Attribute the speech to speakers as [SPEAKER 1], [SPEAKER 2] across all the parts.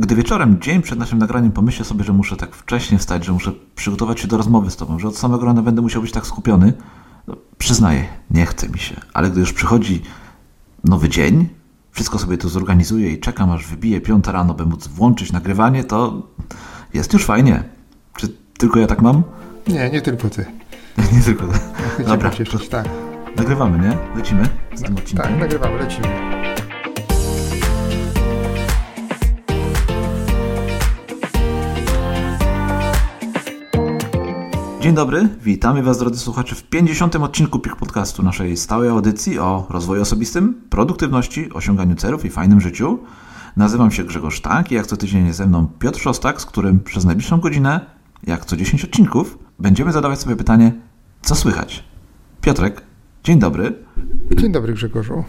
[SPEAKER 1] gdy wieczorem, dzień przed naszym nagraniem pomyślę sobie, że muszę tak wcześnie wstać, że muszę przygotować się do rozmowy z tobą, że od samego rana będę musiał być tak skupiony, no, przyznaję, nie chce mi się. Ale gdy już przychodzi nowy dzień, wszystko sobie tu zorganizuję i czekam, aż wybije piąta rano, by móc włączyć nagrywanie, to jest już fajnie. Czy tylko ja tak mam?
[SPEAKER 2] Nie, nie tylko ty.
[SPEAKER 1] nie tylko ty.
[SPEAKER 2] Dobra, cieszyć, tak.
[SPEAKER 1] Nagrywamy, nie? Lecimy z tym
[SPEAKER 2] odcinkiem? Tak, nagrywamy, lecimy.
[SPEAKER 1] Dzień dobry, witamy Was drodzy słuchacze w 50. odcinku PIK Podcastu, naszej stałej audycji o rozwoju osobistym, produktywności, osiąganiu celów i fajnym życiu. Nazywam się Grzegorz Tak i jak co tydzień jest ze mną Piotr Szostak, z którym przez najbliższą godzinę, jak co 10 odcinków, będziemy zadawać sobie pytanie, co słychać? Piotrek, dzień dobry.
[SPEAKER 2] Dzień dobry Grzegorzu.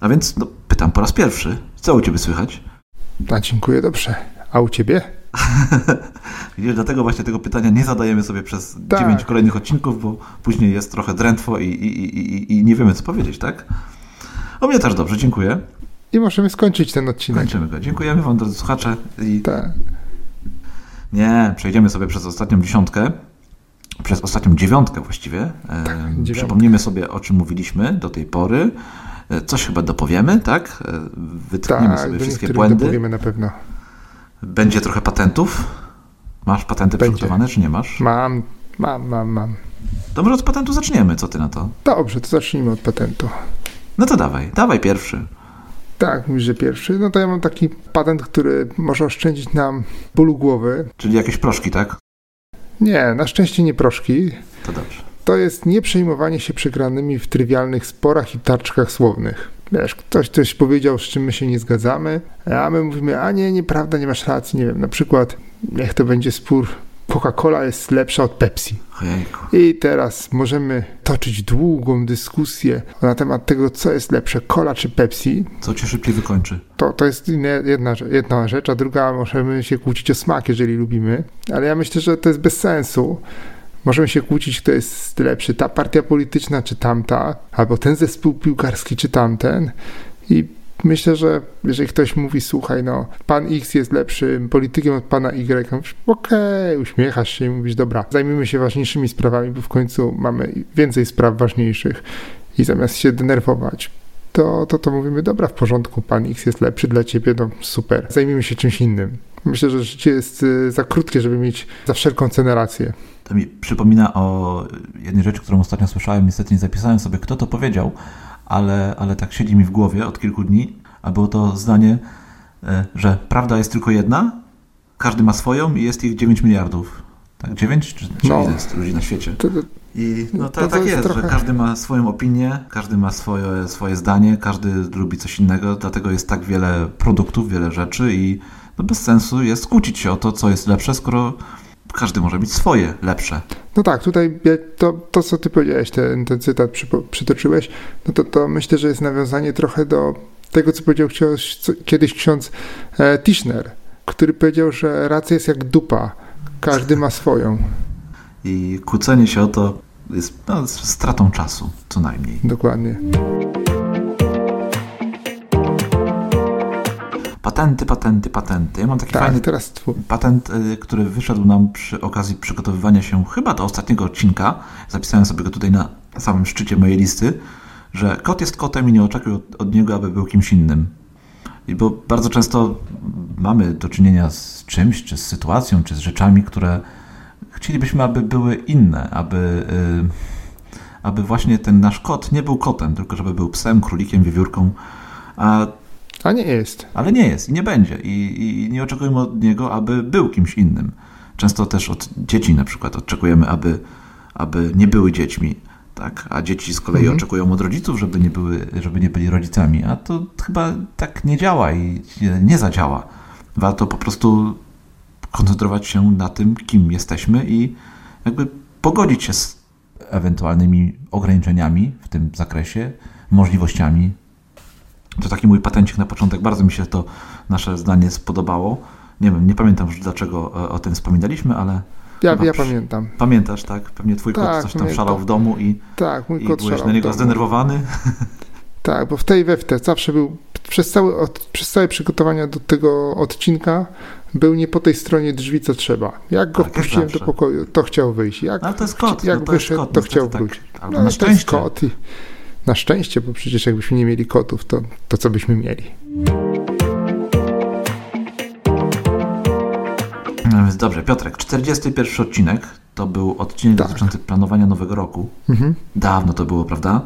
[SPEAKER 1] A więc no, pytam po raz pierwszy, co u Ciebie słychać?
[SPEAKER 2] A, dziękuję, dobrze. A u Ciebie?
[SPEAKER 1] Widzisz, dlatego właśnie tego pytania nie zadajemy sobie przez tak. 9 kolejnych odcinków, bo później jest trochę drętwo i, i, i, i nie wiemy, co powiedzieć, tak? O mnie też dobrze, dziękuję.
[SPEAKER 2] I możemy skończyć ten odcinek.
[SPEAKER 1] Kończymy go. Dziękujemy Wam, drodzy słuchacze. I...
[SPEAKER 2] Tak.
[SPEAKER 1] Nie, przejdziemy sobie przez ostatnią dziesiątkę, przez ostatnią dziewiątkę właściwie. Tak, Przypomnimy sobie, o czym mówiliśmy do tej pory. E, coś chyba dopowiemy, tak? E, wytkniemy tak, sobie wszystkie błędy.
[SPEAKER 2] dopowiemy na pewno.
[SPEAKER 1] Będzie trochę patentów. Masz patenty Będzie. przygotowane, czy nie masz?
[SPEAKER 2] Mam, mam, mam, mam.
[SPEAKER 1] Dobrze, od patentu zaczniemy. Co ty na to?
[SPEAKER 2] Dobrze, to zacznijmy od patentu.
[SPEAKER 1] No to dawaj, dawaj pierwszy.
[SPEAKER 2] Tak, mówisz, że pierwszy. No to ja mam taki patent, który może oszczędzić nam bólu głowy.
[SPEAKER 1] Czyli jakieś proszki, tak?
[SPEAKER 2] Nie, na szczęście nie proszki.
[SPEAKER 1] To dobrze.
[SPEAKER 2] To jest nieprzejmowanie się przegranymi w trywialnych sporach i tarczkach słownych. Wiesz, ktoś coś powiedział, z czym my się nie zgadzamy, a my mówimy, a nie, nieprawda, nie masz racji, nie wiem, na przykład, niech to będzie spór, Coca-Cola jest lepsza od Pepsi. I teraz możemy toczyć długą dyskusję na temat tego, co jest lepsze, cola czy Pepsi.
[SPEAKER 1] Co cię szybciej wykończy?
[SPEAKER 2] To, to jest jedna, jedna rzecz, a druga możemy się kłócić o smak, jeżeli lubimy, ale ja myślę, że to jest bez sensu. Możemy się kłócić, kto jest lepszy, ta partia polityczna czy tamta, albo ten zespół piłkarski czy tamten. I myślę, że jeżeli ktoś mówi, słuchaj, no, pan X jest lepszym politykiem od pana Y, okej, okay, uśmiechasz się i mówisz, dobra, zajmijmy się ważniejszymi sprawami, bo w końcu mamy więcej spraw ważniejszych i zamiast się denerwować, to, to, to mówimy, dobra, w porządku, pan X jest lepszy dla ciebie, no super, zajmijmy się czymś innym. Myślę, że życie jest y, za krótkie, żeby mieć za wszelką cenę rację.
[SPEAKER 1] To mi przypomina o jednej rzeczy, którą ostatnio słyszałem, niestety nie zapisałem sobie, kto to powiedział, ale, ale tak siedzi mi w głowie od kilku dni, a było to zdanie, e, że prawda jest tylko jedna, każdy ma swoją i jest ich 9 miliardów. Tak, 9 czy, czy no, jest ludzi na świecie? To, to, I no to, to tak jest, trochę... że każdy ma swoją opinię, każdy ma swoje, swoje zdanie, każdy lubi coś innego, dlatego jest tak wiele produktów, wiele rzeczy i no bez sensu jest kłócić się o to, co jest lepsze, skoro każdy może mieć swoje lepsze.
[SPEAKER 2] No tak, tutaj to, to co ty powiedziałeś, ten, ten cytat przy, przytoczyłeś, no to, to myślę, że jest nawiązanie trochę do tego, co powiedział kiedyś ksiądz e, Tischner, który powiedział, że racja jest jak dupa, każdy ma swoją.
[SPEAKER 1] I kłócenie się o to jest no, stratą czasu, co najmniej.
[SPEAKER 2] Dokładnie.
[SPEAKER 1] Patenty, patenty, patenty. Ja mam taki
[SPEAKER 2] tak,
[SPEAKER 1] fajny
[SPEAKER 2] teraz
[SPEAKER 1] patent, y, który wyszedł nam przy okazji przygotowywania się chyba do ostatniego odcinka. Zapisałem sobie go tutaj na samym szczycie mojej listy, że kot jest kotem i nie oczekuj od, od niego, aby był kimś innym. I bo bardzo często mamy do czynienia z czymś, czy z sytuacją, czy z rzeczami, które chcielibyśmy, aby były inne, aby, yy, aby właśnie ten nasz kot nie był kotem, tylko żeby był psem, królikiem, wiewiórką. A
[SPEAKER 2] a nie jest.
[SPEAKER 1] Ale nie jest i nie będzie. I, I, nie oczekujemy od niego, aby był kimś innym. Często też od dzieci na przykład oczekujemy, aby, aby nie były dziećmi. Tak? A dzieci z kolei mhm. oczekują od rodziców, żeby nie, były, żeby nie byli rodzicami. A to chyba tak nie działa i nie zadziała. Warto po prostu koncentrować się na tym, kim jesteśmy i jakby pogodzić się z ewentualnymi ograniczeniami w tym zakresie, możliwościami to taki mój patencik na początek. Bardzo mi się to nasze zdanie spodobało. Nie wiem, nie pamiętam już dlaczego e, o tym wspominaliśmy, ale.
[SPEAKER 2] Ja, ja pamiętam.
[SPEAKER 1] Pamiętasz, tak? Pewnie twój tak, kot coś tam szalał w domu i,
[SPEAKER 2] tak, mój
[SPEAKER 1] i
[SPEAKER 2] kot
[SPEAKER 1] byłeś na niego zdenerwowany.
[SPEAKER 2] Tak, bo w tej we w te zawsze był, przez całe, od, przez całe przygotowania do tego odcinka był nie po tej stronie drzwi, co trzeba. Jak go
[SPEAKER 1] Tak,
[SPEAKER 2] wpuściłem do pokoju, to chciał wyjść. Jak,
[SPEAKER 1] Ale to jest kot,
[SPEAKER 2] jak
[SPEAKER 1] no to
[SPEAKER 2] wyszedł,
[SPEAKER 1] kot,
[SPEAKER 2] to chciał
[SPEAKER 1] tak.
[SPEAKER 2] wrócić. No,
[SPEAKER 1] na
[SPEAKER 2] to jest
[SPEAKER 1] szczęście.
[SPEAKER 2] kot i na szczęście, bo przecież jakbyśmy nie mieli kotów, to, to co byśmy mieli?
[SPEAKER 1] No więc dobrze, Piotrek, 41 odcinek to był odcinek
[SPEAKER 2] Tak.
[SPEAKER 1] dotyczący planowania nowego roku.
[SPEAKER 2] Mhm,
[SPEAKER 1] Dawno to było, prawda?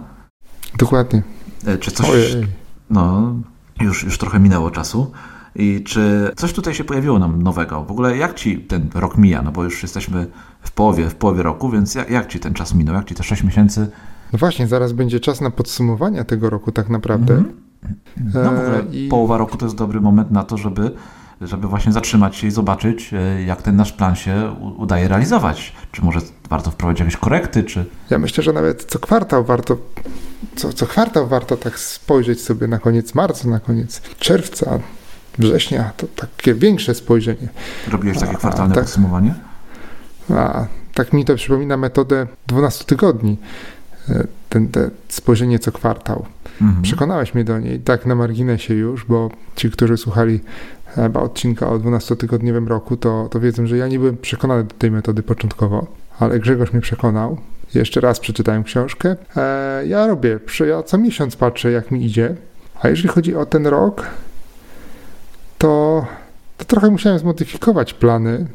[SPEAKER 2] dokładnie.
[SPEAKER 1] E, Czy coś.
[SPEAKER 2] Ojej.
[SPEAKER 1] No, już, już trochę minęło czasu. I czy coś tutaj się pojawiło nam nowego? W ogóle jak ci ten rok mija? No bo już jesteśmy w połowie, w połowie roku, więc jak, jak ci ten czas minął? Jak ci te 6 miesięcy?
[SPEAKER 2] No właśnie, zaraz będzie czas na podsumowanie tego roku tak naprawdę.
[SPEAKER 1] Mhm. No w ogóle
[SPEAKER 2] E, i-
[SPEAKER 1] połowa roku to jest dobry moment na to, żeby, żeby właśnie zatrzymać się i zobaczyć, e, jak ten nasz plan się udaje realizować. Czy może warto wprowadzić jakieś korekty, czy...
[SPEAKER 2] Ja myślę, że nawet co kwartał warto, co, co kwartał warto tak spojrzeć sobie na koniec marca, na koniec czerwca, września, to takie większe spojrzenie.
[SPEAKER 1] Robiłeś takie
[SPEAKER 2] A,
[SPEAKER 1] kwartalne
[SPEAKER 2] tak.
[SPEAKER 1] podsumowanie?
[SPEAKER 2] A tak mi to przypomina metodę 12 tygodni, ten, te spojrzenie co kwartał.
[SPEAKER 1] Mhm.
[SPEAKER 2] Przekonałeś mnie do niej, tak na marginesie już, bo ci, którzy słuchali chyba odcinka o 12-tygodniowym roku, to, to wiedzą, że ja nie byłem przekonany do tej metody początkowo, ale Grzegorz mnie przekonał. Jeszcze raz przeczytałem książkę. E, ja robię, ja co miesiąc patrzę, jak mi idzie, a jeżeli chodzi o ten rok, to, to trochę musiałem zmodyfikować plany,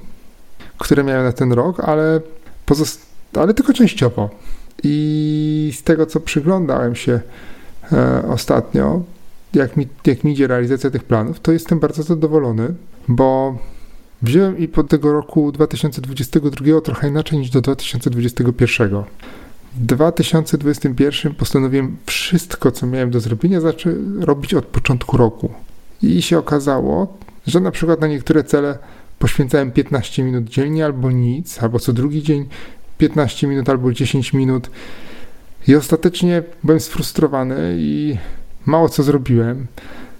[SPEAKER 2] które miałem na ten rok, ale, pozos- ale tylko częściowo. I z tego, co przyglądałem się e, ostatnio, jak mi, jak mi idzie realizacja tych planów, to jestem bardzo zadowolony, bo wziąłem i po tego roku 2022 trochę inaczej niż do 2021. W 2021 postanowiłem wszystko, co miałem do zrobienia, zacząć robić od początku roku. I się okazało, że na przykład na niektóre cele poświęcałem 15 minut dziennie albo nic, albo co drugi dzień 15 minut albo 10 minut. I ostatecznie byłem sfrustrowany i mało co zrobiłem.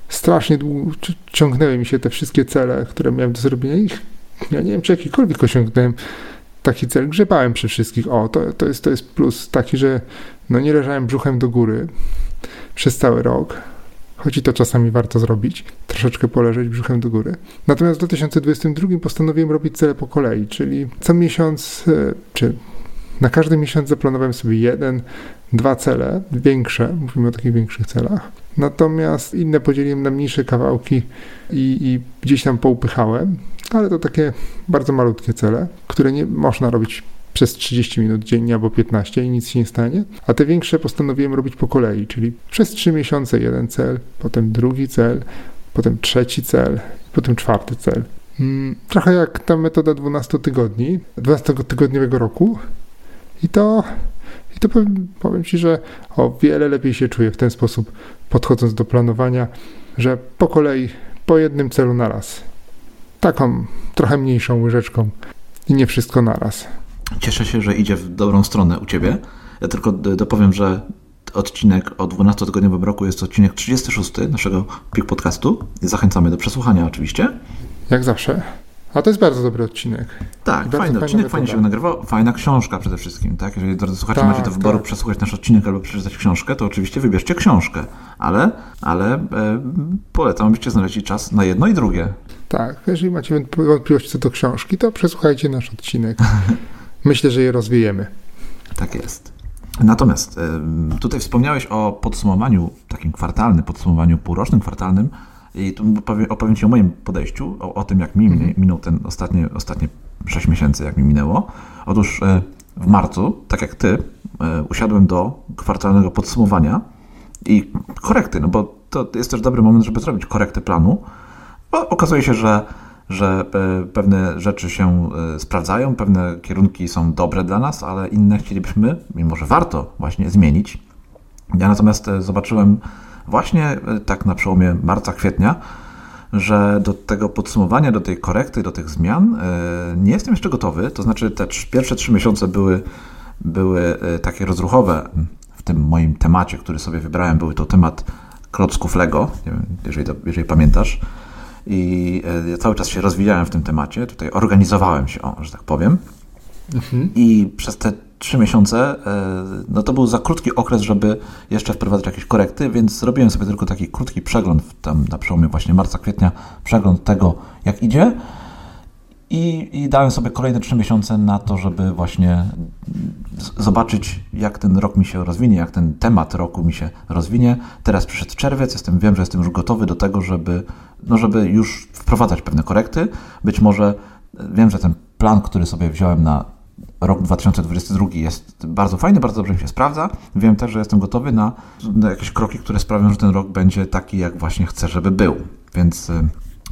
[SPEAKER 2] Strasznie długo ci- ciągnęły mi się te wszystkie cele, które miałem do zrobienia. Ich, ja nie wiem, czy jakikolwiek osiągnąłem taki cel. Grzebałem przy wszystkich. O, to, to, jest, to jest plus taki, że no nie leżałem brzuchem do góry przez cały rok. Choć i to czasami warto zrobić, troszeczkę poleżeć brzuchem do góry. Natomiast w 2022 postanowiłem robić cele po kolei, czyli co miesiąc, e, czy na każdy miesiąc zaplanowałem sobie jeden, dwa cele, większe, mówimy o takich większych celach. Natomiast inne podzieliłem na mniejsze kawałki i, i gdzieś tam poupychałem, ale to takie bardzo malutkie cele, które nie można robić przez 30 minut dziennie albo 15 i nic się nie stanie. A te większe postanowiłem robić po kolei, czyli przez 3 miesiące jeden cel, potem drugi cel, potem trzeci cel, potem czwarty cel. Mm, Trochę jak ta metoda 12 tygodni, 12-tygodniowego roku. I to, i to powiem, powiem Ci, że o wiele lepiej się czuję w ten sposób, podchodząc do planowania, że po kolei, po jednym celu na raz. Taką trochę mniejszą łyżeczką i nie wszystko naraz.
[SPEAKER 1] Cieszę się, że idzie w dobrą stronę u Ciebie. Ja tylko dopowiem, że odcinek o 12-tygodniowym roku jest to odcinek 36 naszego Pik Podcastu. Zachęcamy do przesłuchania oczywiście.
[SPEAKER 2] Jak zawsze. A to jest bardzo dobry odcinek.
[SPEAKER 1] Tak,
[SPEAKER 2] Bardzo
[SPEAKER 1] fajny odcinek, fajnie się nagrywał. Fajna książka przede wszystkim, tak? Jeżeli drodzy słuchacze
[SPEAKER 2] Tak,
[SPEAKER 1] macie do wyboru
[SPEAKER 2] tak.
[SPEAKER 1] przesłuchać nasz odcinek albo przeczytać książkę, to oczywiście wybierzcie książkę. Ale, ale e, polecam, abyście znaleźli czas na jedno i drugie.
[SPEAKER 2] Tak, jeżeli macie wątpliwości co do książki, to przesłuchajcie nasz odcinek. Myślę, że je rozwijemy.
[SPEAKER 1] Tak jest. Natomiast tutaj wspomniałeś o podsumowaniu, takim kwartalnym podsumowaniu, półrocznym, kwartalnym. I tu opowiem, opowiem Ci o moim podejściu, o, o tym, jak mi minie, minął ten ostatnie, ostatnie 6 miesięcy, jak mi minęło. Otóż e, w marcu, tak jak Ty, e, usiadłem do kwartalnego podsumowania i korekty, no bo to jest też dobry moment, żeby zrobić korektę planu. Bo okazuje się, że, że e, pewne rzeczy się e, sprawdzają, pewne kierunki są dobre dla nas, ale inne chcielibyśmy, mimo że warto właśnie zmienić. Ja natomiast e, zobaczyłem właśnie tak na przełomie marca, kwietnia, że do tego podsumowania, do tej korekty, do tych zmian nie jestem jeszcze gotowy. To znaczy te pierwsze trzy miesiące były, były takie rozruchowe w tym moim temacie, który sobie wybrałem. Był to temat klocków Lego, nie wiem, jeżeli, jeżeli pamiętasz. I e, ja cały czas się rozwijałem w tym temacie. Tutaj organizowałem się, o, że tak powiem. I przez te trzy miesiące, e, no to był za krótki okres, żeby jeszcze wprowadzać jakieś korekty, więc zrobiłem sobie tylko taki krótki przegląd tam na przełomie właśnie marca, kwietnia, przegląd tego, jak idzie. I, I dałem sobie kolejne trzy miesiące na to, żeby właśnie zobaczyć, jak ten rok mi się rozwinie, jak ten temat roku mi się rozwinie. Teraz przyszedł czerwiec, jestem, wiem, że jestem już gotowy do tego, żeby, no żeby już wprowadzać pewne korekty. Być może wiem, że ten plan, który sobie wziąłem na rok 2022 jest bardzo fajny, bardzo dobrze mi się sprawdza. Wiem też, że jestem gotowy na, na jakieś kroki, które sprawią, że ten rok będzie taki, jak właśnie chcę, żeby był. Więc y,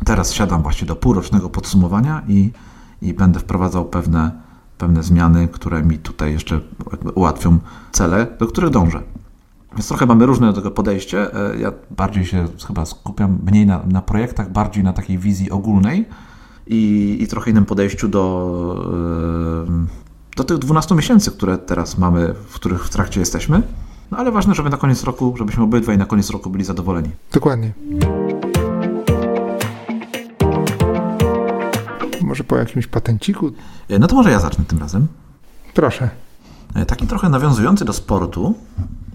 [SPEAKER 1] teraz siadam właśnie do półrocznego podsumowania i, i będę wprowadzał pewne, pewne zmiany, które mi tutaj jeszcze ułatwią cele, do których dążę. Więc trochę mamy różne do tego podejście. E, ja bardziej się chyba skupiam mniej na, na projektach, bardziej na takiej wizji ogólnej i, i trochę innym podejściu do, do tych 12 miesięcy, które teraz mamy, w których w trakcie jesteśmy. No ale ważne, żeby na koniec roku, żebyśmy obydwaj na koniec roku byli zadowoleni.
[SPEAKER 2] Dokładnie. Może po jakimś patenciku?
[SPEAKER 1] E, no to może ja zacznę tym razem.
[SPEAKER 2] Proszę.
[SPEAKER 1] E, taki trochę nawiązujący do sportu,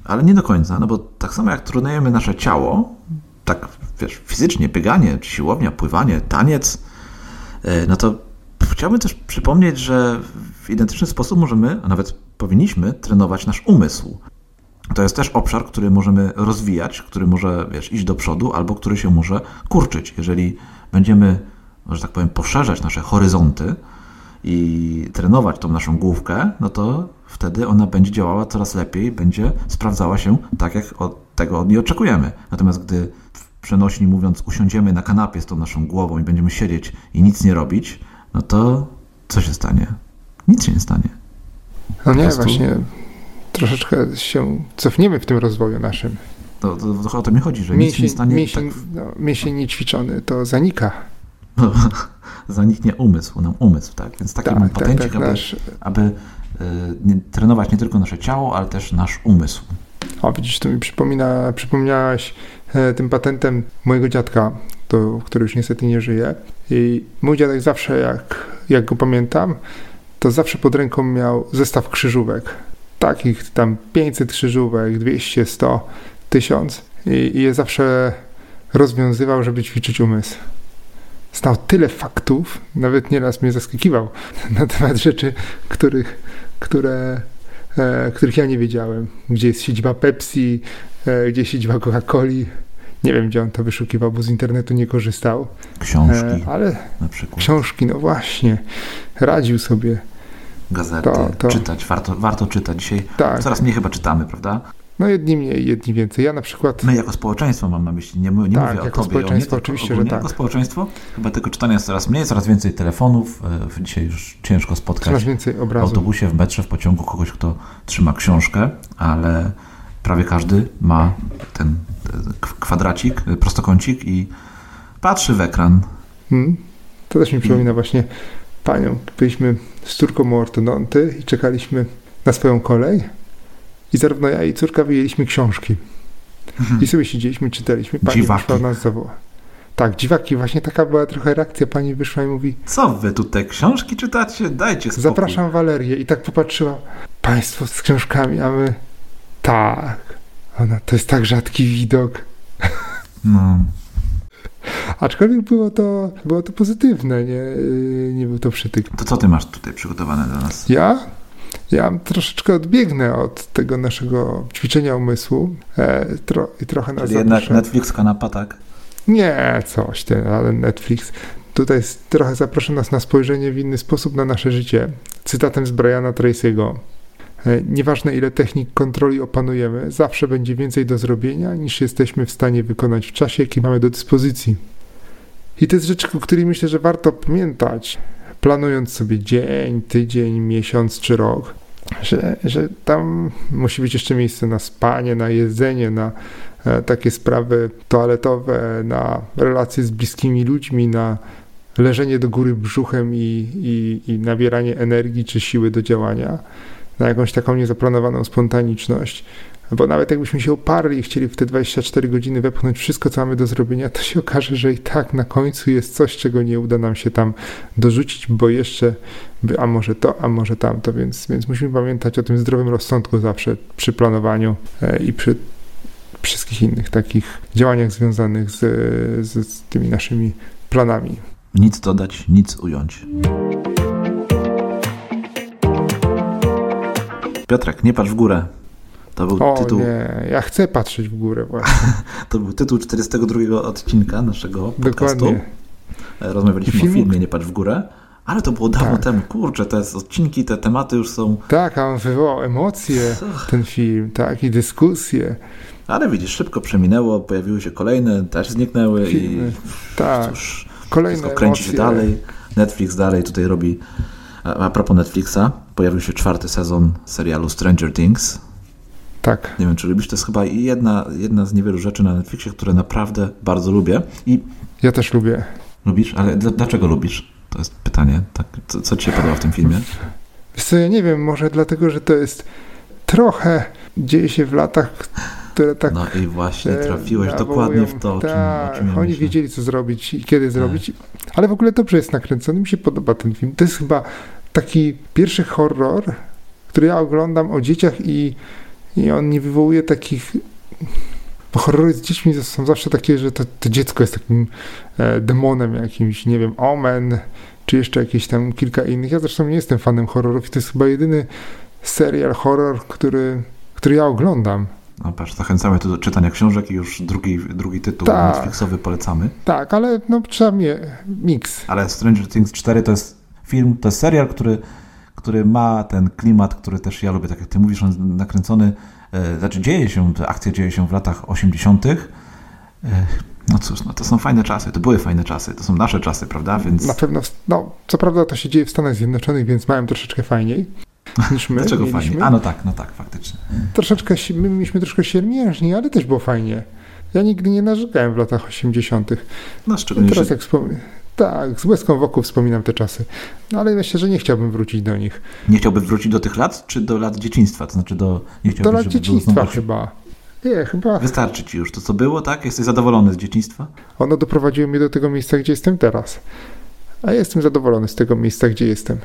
[SPEAKER 1] ale nie do końca, no bo tak samo jak trenujemy nasze ciało, tak wiesz, fizycznie, bieganie, siłownia, pływanie, taniec, e, no to chciałbym też przypomnieć, że w identyczny sposób możemy, a nawet powinniśmy trenować nasz umysł. To jest też obszar, który możemy rozwijać, który może wiesz, iść do przodu, albo który się może kurczyć. Jeżeli będziemy, że tak powiem, poszerzać nasze horyzonty i trenować tą naszą główkę, no to wtedy ona będzie działała coraz lepiej, będzie sprawdzała się tak, jak od tego od niej oczekujemy. Natomiast gdy w przenośni mówiąc, usiądziemy na kanapie z tą naszą głową i będziemy siedzieć i nic nie robić, no to co się stanie? Nic się nie stanie.
[SPEAKER 2] No nie, prostu... właśnie troszeczkę się cofniemy w tym rozwoju naszym.
[SPEAKER 1] To, to, to o to mi chodzi, że mięsień, nic się nie stanie.
[SPEAKER 2] Mięsień, tak... no, mięsień niećwiczony to zanika.
[SPEAKER 1] Zaniknie umysł, nam umysł, tak? Więc taki tak, mam tak, tak, aby, nasz... aby y, nie, trenować nie tylko nasze ciało, ale też nasz umysł.
[SPEAKER 2] O, widzisz, to mi przypomina, przypomniałaś e, tym patentem mojego dziadka, to, który już niestety nie żyje. I mój dziadek zawsze, jak, jak go pamiętam, to zawsze pod ręką miał zestaw krzyżówek. Takich tam 500 krzyżówek, 200, 100, 1000 i, i je zawsze rozwiązywał, żeby ćwiczyć umysł. Znał tyle faktów, nawet nieraz mnie zaskakiwał na temat rzeczy, których, które, e, których ja nie wiedziałem. Gdzie jest siedziba Pepsi, e, gdzie siedziba Coca-Coli. Nie wiem, gdzie on to wyszukiwał, bo z internetu nie korzystał.
[SPEAKER 1] Książki. E, ale na przykład.
[SPEAKER 2] Książki, no właśnie. Radził sobie.
[SPEAKER 1] Gazety, to, to... czytać, warto, warto czytać. Dzisiaj tak. coraz mniej chyba czytamy, prawda?
[SPEAKER 2] No jedni mniej, jedni więcej. Ja na przykład...
[SPEAKER 1] My jako społeczeństwo mam na myśli, nie, nie
[SPEAKER 2] tak,
[SPEAKER 1] mówię
[SPEAKER 2] jako
[SPEAKER 1] o tobie.
[SPEAKER 2] społeczeństwo oczywiście,
[SPEAKER 1] ogólnie,
[SPEAKER 2] że tak.
[SPEAKER 1] Jako społeczeństwo chyba tego czytania jest coraz mniej, coraz więcej telefonów. E, dzisiaj już ciężko spotkać
[SPEAKER 2] coraz więcej w
[SPEAKER 1] autobusie, w metrze, w pociągu kogoś, kto trzyma książkę, ale prawie każdy ma ten kwadracik, prostokącik i patrzy w ekran. Hmm.
[SPEAKER 2] To też mi przypomina właśnie panią. Byliśmy z córką u ortodonty i czekaliśmy na swoją kolej i zarówno ja i córka wyjęliśmy książki. Mhm. I sobie siedzieliśmy, czytaliśmy. Pani dziwaki. wyszła nas zawoła. Tak, dziwaki. Właśnie taka była trochę reakcja. Pani wyszła i mówi...
[SPEAKER 1] Co wy tutaj książki czytacie? Dajcie spokój.
[SPEAKER 2] Zapraszam Walerię. I tak popatrzyła. Państwo z książkami, a my... Tak. Ona, to jest tak rzadki widok. No. Aczkolwiek było to, było to pozytywne, nie, nie był to przytyk.
[SPEAKER 1] To co ty masz tutaj przygotowane dla nas?
[SPEAKER 2] Ja? Ja troszeczkę odbiegnę od tego naszego ćwiczenia umysłu e, tro, i trochę nas
[SPEAKER 1] Czyli jednak Netflix kanapa, tak?
[SPEAKER 2] Nie, coś, ten, ale Netflix. Tutaj trochę zaproszę nas na spojrzenie w inny sposób na nasze życie. Cytatem z Briana Tracy'ego. E, nieważne ile technik kontroli opanujemy, zawsze będzie więcej do zrobienia niż jesteśmy w stanie wykonać w czasie, jaki mamy do dyspozycji. I to jest rzecz, o której myślę, że warto pamiętać, planując sobie dzień, tydzień, miesiąc czy rok, że, że tam musi być jeszcze miejsce na spanie, na jedzenie, na e, takie sprawy toaletowe, na relacje z bliskimi ludźmi, na leżenie do góry brzuchem i, i, i nabieranie energii czy siły do działania na jakąś taką niezaplanowaną spontaniczność, Bo nawet jakbyśmy się oparli i chcieli w te 24 godziny wepchnąć wszystko, co mamy do zrobienia, to się okaże, że i tak na końcu jest coś, czego nie uda nam się tam dorzucić, bo jeszcze, a może to, a może tamto, więc, więc musimy pamiętać o tym zdrowym rozsądku zawsze przy planowaniu e, i przy wszystkich innych takich działaniach związanych z, z, z tymi naszymi planami.
[SPEAKER 1] Nic dodać, nic ująć. Piotrek, nie patrz w górę. To był
[SPEAKER 2] o
[SPEAKER 1] tytuł.
[SPEAKER 2] nie, ja chcę patrzeć w górę właśnie.
[SPEAKER 1] to był tytuł 42 odcinka naszego podcastu.
[SPEAKER 2] Dokładnie.
[SPEAKER 1] Rozmawialiśmy
[SPEAKER 2] Film...
[SPEAKER 1] o filmie Nie patrz w górę. Ale to było dawno tak. temu. Kurczę, te odcinki, te tematy już są.
[SPEAKER 2] Tak, a on wywołał emocje, ten film, tak, i dyskusje.
[SPEAKER 1] Ale widzisz, szybko przeminęło, pojawiły się kolejne, też zniknęły Filmy. i
[SPEAKER 2] tak.
[SPEAKER 1] cóż, kolejne wszystko kręci emocje. się dalej. Netflix dalej tutaj robi. A propos Netflixa, pojawił się czwarty sezon serialu Stranger Things.
[SPEAKER 2] Tak.
[SPEAKER 1] Nie wiem, czy lubisz, to jest chyba jedna, jedna z niewielu rzeczy na Netflixie, które naprawdę bardzo lubię. I
[SPEAKER 2] ja też lubię.
[SPEAKER 1] Lubisz? Ale dlaczego lubisz? To jest pytanie. Tak, co, co ci się podoba w tym filmie?
[SPEAKER 2] Wiesz co, ja nie wiem, może dlatego, że to jest trochę dzieje się w latach, które tak...
[SPEAKER 1] No i właśnie trafiłeś e, dokładnie w to, o czym,
[SPEAKER 2] tak,
[SPEAKER 1] o czym ja
[SPEAKER 2] oni
[SPEAKER 1] myślę.
[SPEAKER 2] wiedzieli, co zrobić i kiedy zrobić. Ale w ogóle dobrze jest nakręcony, mi się podoba ten film. To jest chyba taki pierwszy horror, który ja oglądam o dzieciach i, i on nie wywołuje takich bo horrory z dziećmi są zawsze takie, że to, to dziecko jest takim e, demonem jakimś, nie wiem, Omen, czy jeszcze jakieś tam kilka innych. Ja zresztą nie jestem fanem horrorów i to jest chyba jedyny serial horror, który, który ja oglądam.
[SPEAKER 1] No patrz, zachęcamy tu do czytania książek i już drugi, drugi tytuł tak, Netflixowy polecamy.
[SPEAKER 2] Tak, ale no trzeba mnie mix.
[SPEAKER 1] Ale Stranger Things 4 to jest film, to jest serial, który, który ma ten klimat, który też ja lubię, tak jak ty mówisz, on nakręcony E, znaczy dzieje się, akcja dzieje się w latach 80. E, no cóż, no to są fajne czasy, to były fajne czasy, to są nasze czasy, prawda? Więc...
[SPEAKER 2] Na pewno, no co prawda to się dzieje w Stanach Zjednoczonych, więc mają troszeczkę fajniej niż my.
[SPEAKER 1] Dlaczego fajnie? A no tak, no tak, faktycznie.
[SPEAKER 2] Troszeczkę, my mieliśmy troszkę siermiężniej, ale też było fajnie. Ja nigdy nie narzekałem w latach 80.
[SPEAKER 1] No szczególnie,
[SPEAKER 2] teraz jak wspomnę. Tak, z łezką wokół wspominam te czasy. No ale myślę, że nie chciałbym wrócić do nich.
[SPEAKER 1] Nie chciałbym wrócić do tych lat, czy do lat dzieciństwa? To znaczy do... Nie
[SPEAKER 2] do lat dzieciństwa chyba. Nie, chyba.
[SPEAKER 1] Wystarczy ci już to, co było, tak? Jesteś zadowolony z dzieciństwa?
[SPEAKER 2] Ono doprowadziło mnie do tego miejsca, gdzie jestem teraz. A jestem zadowolony z tego miejsca, gdzie jestem.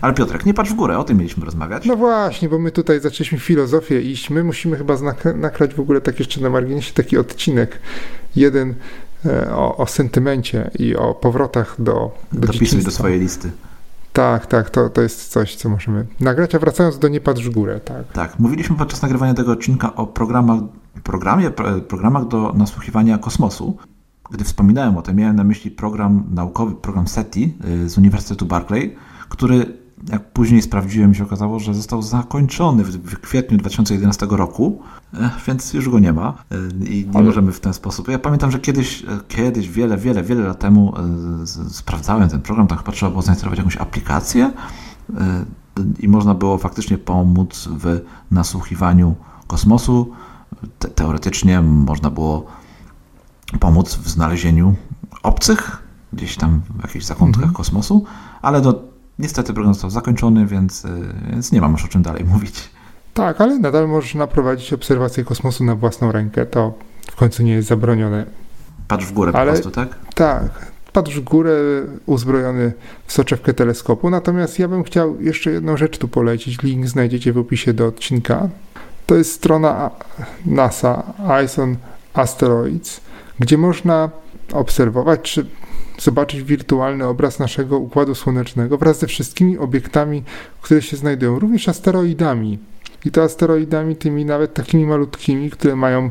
[SPEAKER 1] Ale Piotrek, nie patrz w górę, o tym mieliśmy rozmawiać.
[SPEAKER 2] No właśnie, bo my tutaj zaczęliśmy filozofię iść. My musimy chyba nakrać w ogóle tak jeszcze na marginesie taki odcinek. Jeden o, o sentymencie i o powrotach do, do
[SPEAKER 1] Dopisuj do swojej listy.
[SPEAKER 2] Tak, tak, to, to jest coś, co możemy nagrać. A wracając do Nie patrz w górę, tak.
[SPEAKER 1] Tak, mówiliśmy podczas nagrywania tego odcinka o programach, programie, programach do nasłuchiwania kosmosu. Gdy wspominałem o tym, miałem na myśli program naukowy, program SETI y, z Uniwersytetu Berkeley, który jak później sprawdziłem, się okazało, że został zakończony w, kwietniu 2011 roku, e, więc już go nie ma e, i nie Ale... możemy w ten sposób. Ja pamiętam, że kiedyś, e, kiedyś, wiele, wiele, wiele lat temu sprawdzałem ten program, tak trzeba było zainstalować jakąś aplikację i można było faktycznie pomóc w nasłuchiwaniu kosmosu. Te, teoretycznie można było pomóc w znalezieniu obcych gdzieś tam w jakichś zakątkach mm -hmm. kosmosu, ale do Niestety program został zakończony, więc, y, więc nie mam już o czym dalej mówić.
[SPEAKER 2] Tak, ale nadal możesz naprowadzić obserwację kosmosu na własną rękę. To w końcu nie jest zabronione.
[SPEAKER 1] Patrz w górę ale, po prostu, tak?
[SPEAKER 2] Tak. Patrz w górę uzbrojony w soczewkę teleskopu. Natomiast ja bym chciał jeszcze jedną rzecz tu polecić. Link znajdziecie w opisie do odcinka. To jest strona NASA, Eyes on Asteroids, gdzie można obserwować, czy zobaczyć wirtualny obraz naszego Układu Słonecznego wraz ze wszystkimi obiektami, które się znajdują, również asteroidami. I to asteroidami tymi nawet takimi malutkimi, które mają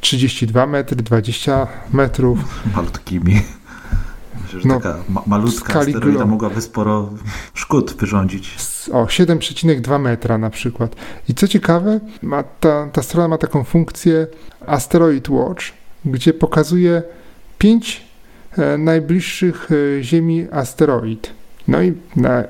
[SPEAKER 2] 32 metry, 20 metrów.
[SPEAKER 1] Malutkimi. Myślę, że no, taka ma malutka asteroida mogłaby sporo szkód wyrządzić.
[SPEAKER 2] O, 7,2 metra na przykład. I co ciekawe, ma ta, ta strona ma taką funkcję Asteroid Watch, gdzie pokazuje 5 E, najbliższych e, Ziemi asteroid. No i na,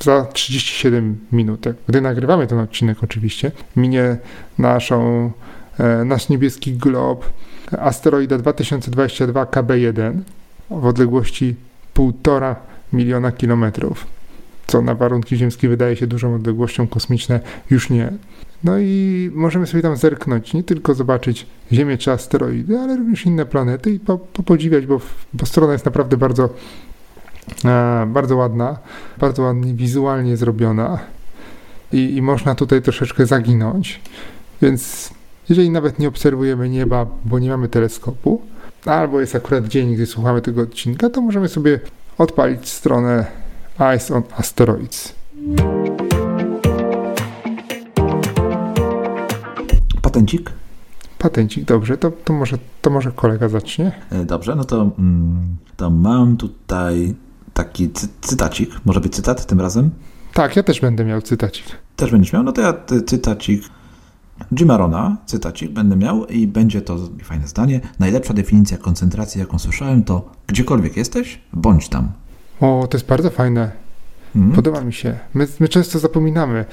[SPEAKER 2] za 37 minut, gdy nagrywamy ten odcinek oczywiście, minie naszą, e, nasz niebieski glob asteroida 2022 KB1 w odległości 1,5 miliona kilometrów, co na warunki ziemskie wydaje się dużą odległością, kosmiczne już nie. No i możemy sobie tam zerknąć, nie tylko zobaczyć Ziemię czy asteroidy, ale również inne planety i po, podziwiać, bo, bo strona jest naprawdę bardzo, e, bardzo ładna, bardzo ładnie wizualnie zrobiona i, i można tutaj troszeczkę zaginąć. Więc jeżeli nawet nie obserwujemy nieba, bo nie mamy teleskopu, albo jest akurat dzień, gdy słuchamy tego odcinka, to możemy sobie odpalić stronę Eyes on Asteroids.
[SPEAKER 1] Patencik?
[SPEAKER 2] Patencik, dobrze, to, to, może, to może kolega zacznie.
[SPEAKER 1] E, dobrze, no to, mm, to mam tutaj taki cy cytacik. Może być cytat tym razem?
[SPEAKER 2] Tak, ja też będę miał cytacik.
[SPEAKER 1] Też będziesz miał? No to ja cytacik Jimarona, cytacik będę miał i będzie to fajne zdanie. Najlepsza definicja koncentracji, jaką słyszałem, to gdziekolwiek jesteś, bądź tam.
[SPEAKER 2] O, to jest bardzo fajne. Mm. Podoba mi się. My, my często zapominamy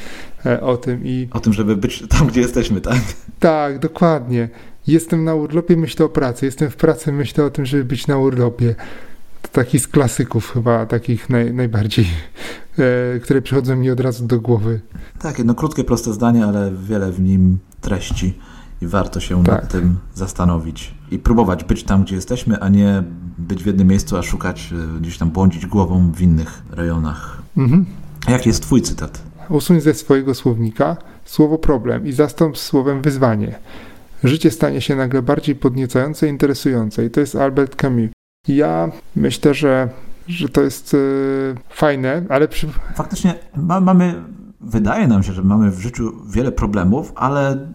[SPEAKER 2] e, o tym i.
[SPEAKER 1] O tym, żeby być tam, gdzie jesteśmy, tak?
[SPEAKER 2] Tak, dokładnie. Jestem na urlopie, myślę o pracy. Jestem w pracy, myślę o tym, żeby być na urlopie. To taki z klasyków chyba, takich naj, najbardziej, e, które przychodzą mi od razu do głowy.
[SPEAKER 1] Tak, jedno krótkie, proste zdanie, ale wiele w nim treści i warto się tak. nad tym zastanowić i próbować być tam, gdzie jesteśmy, a nie być w jednym miejscu, a szukać, e, gdzieś tam błądzić głową w innych rejonach. Mhm. Jaki jest Twój cytat?
[SPEAKER 2] Usuń ze swojego słownika słowo problem i zastąp słowem wyzwanie. Życie stanie się nagle bardziej podniecające i interesujące. I to jest Albert Camus. Ja myślę, że, że to jest yy, fajne, ale przy...
[SPEAKER 1] Faktycznie ma, mamy, wydaje nam się, że mamy w życiu wiele problemów, ale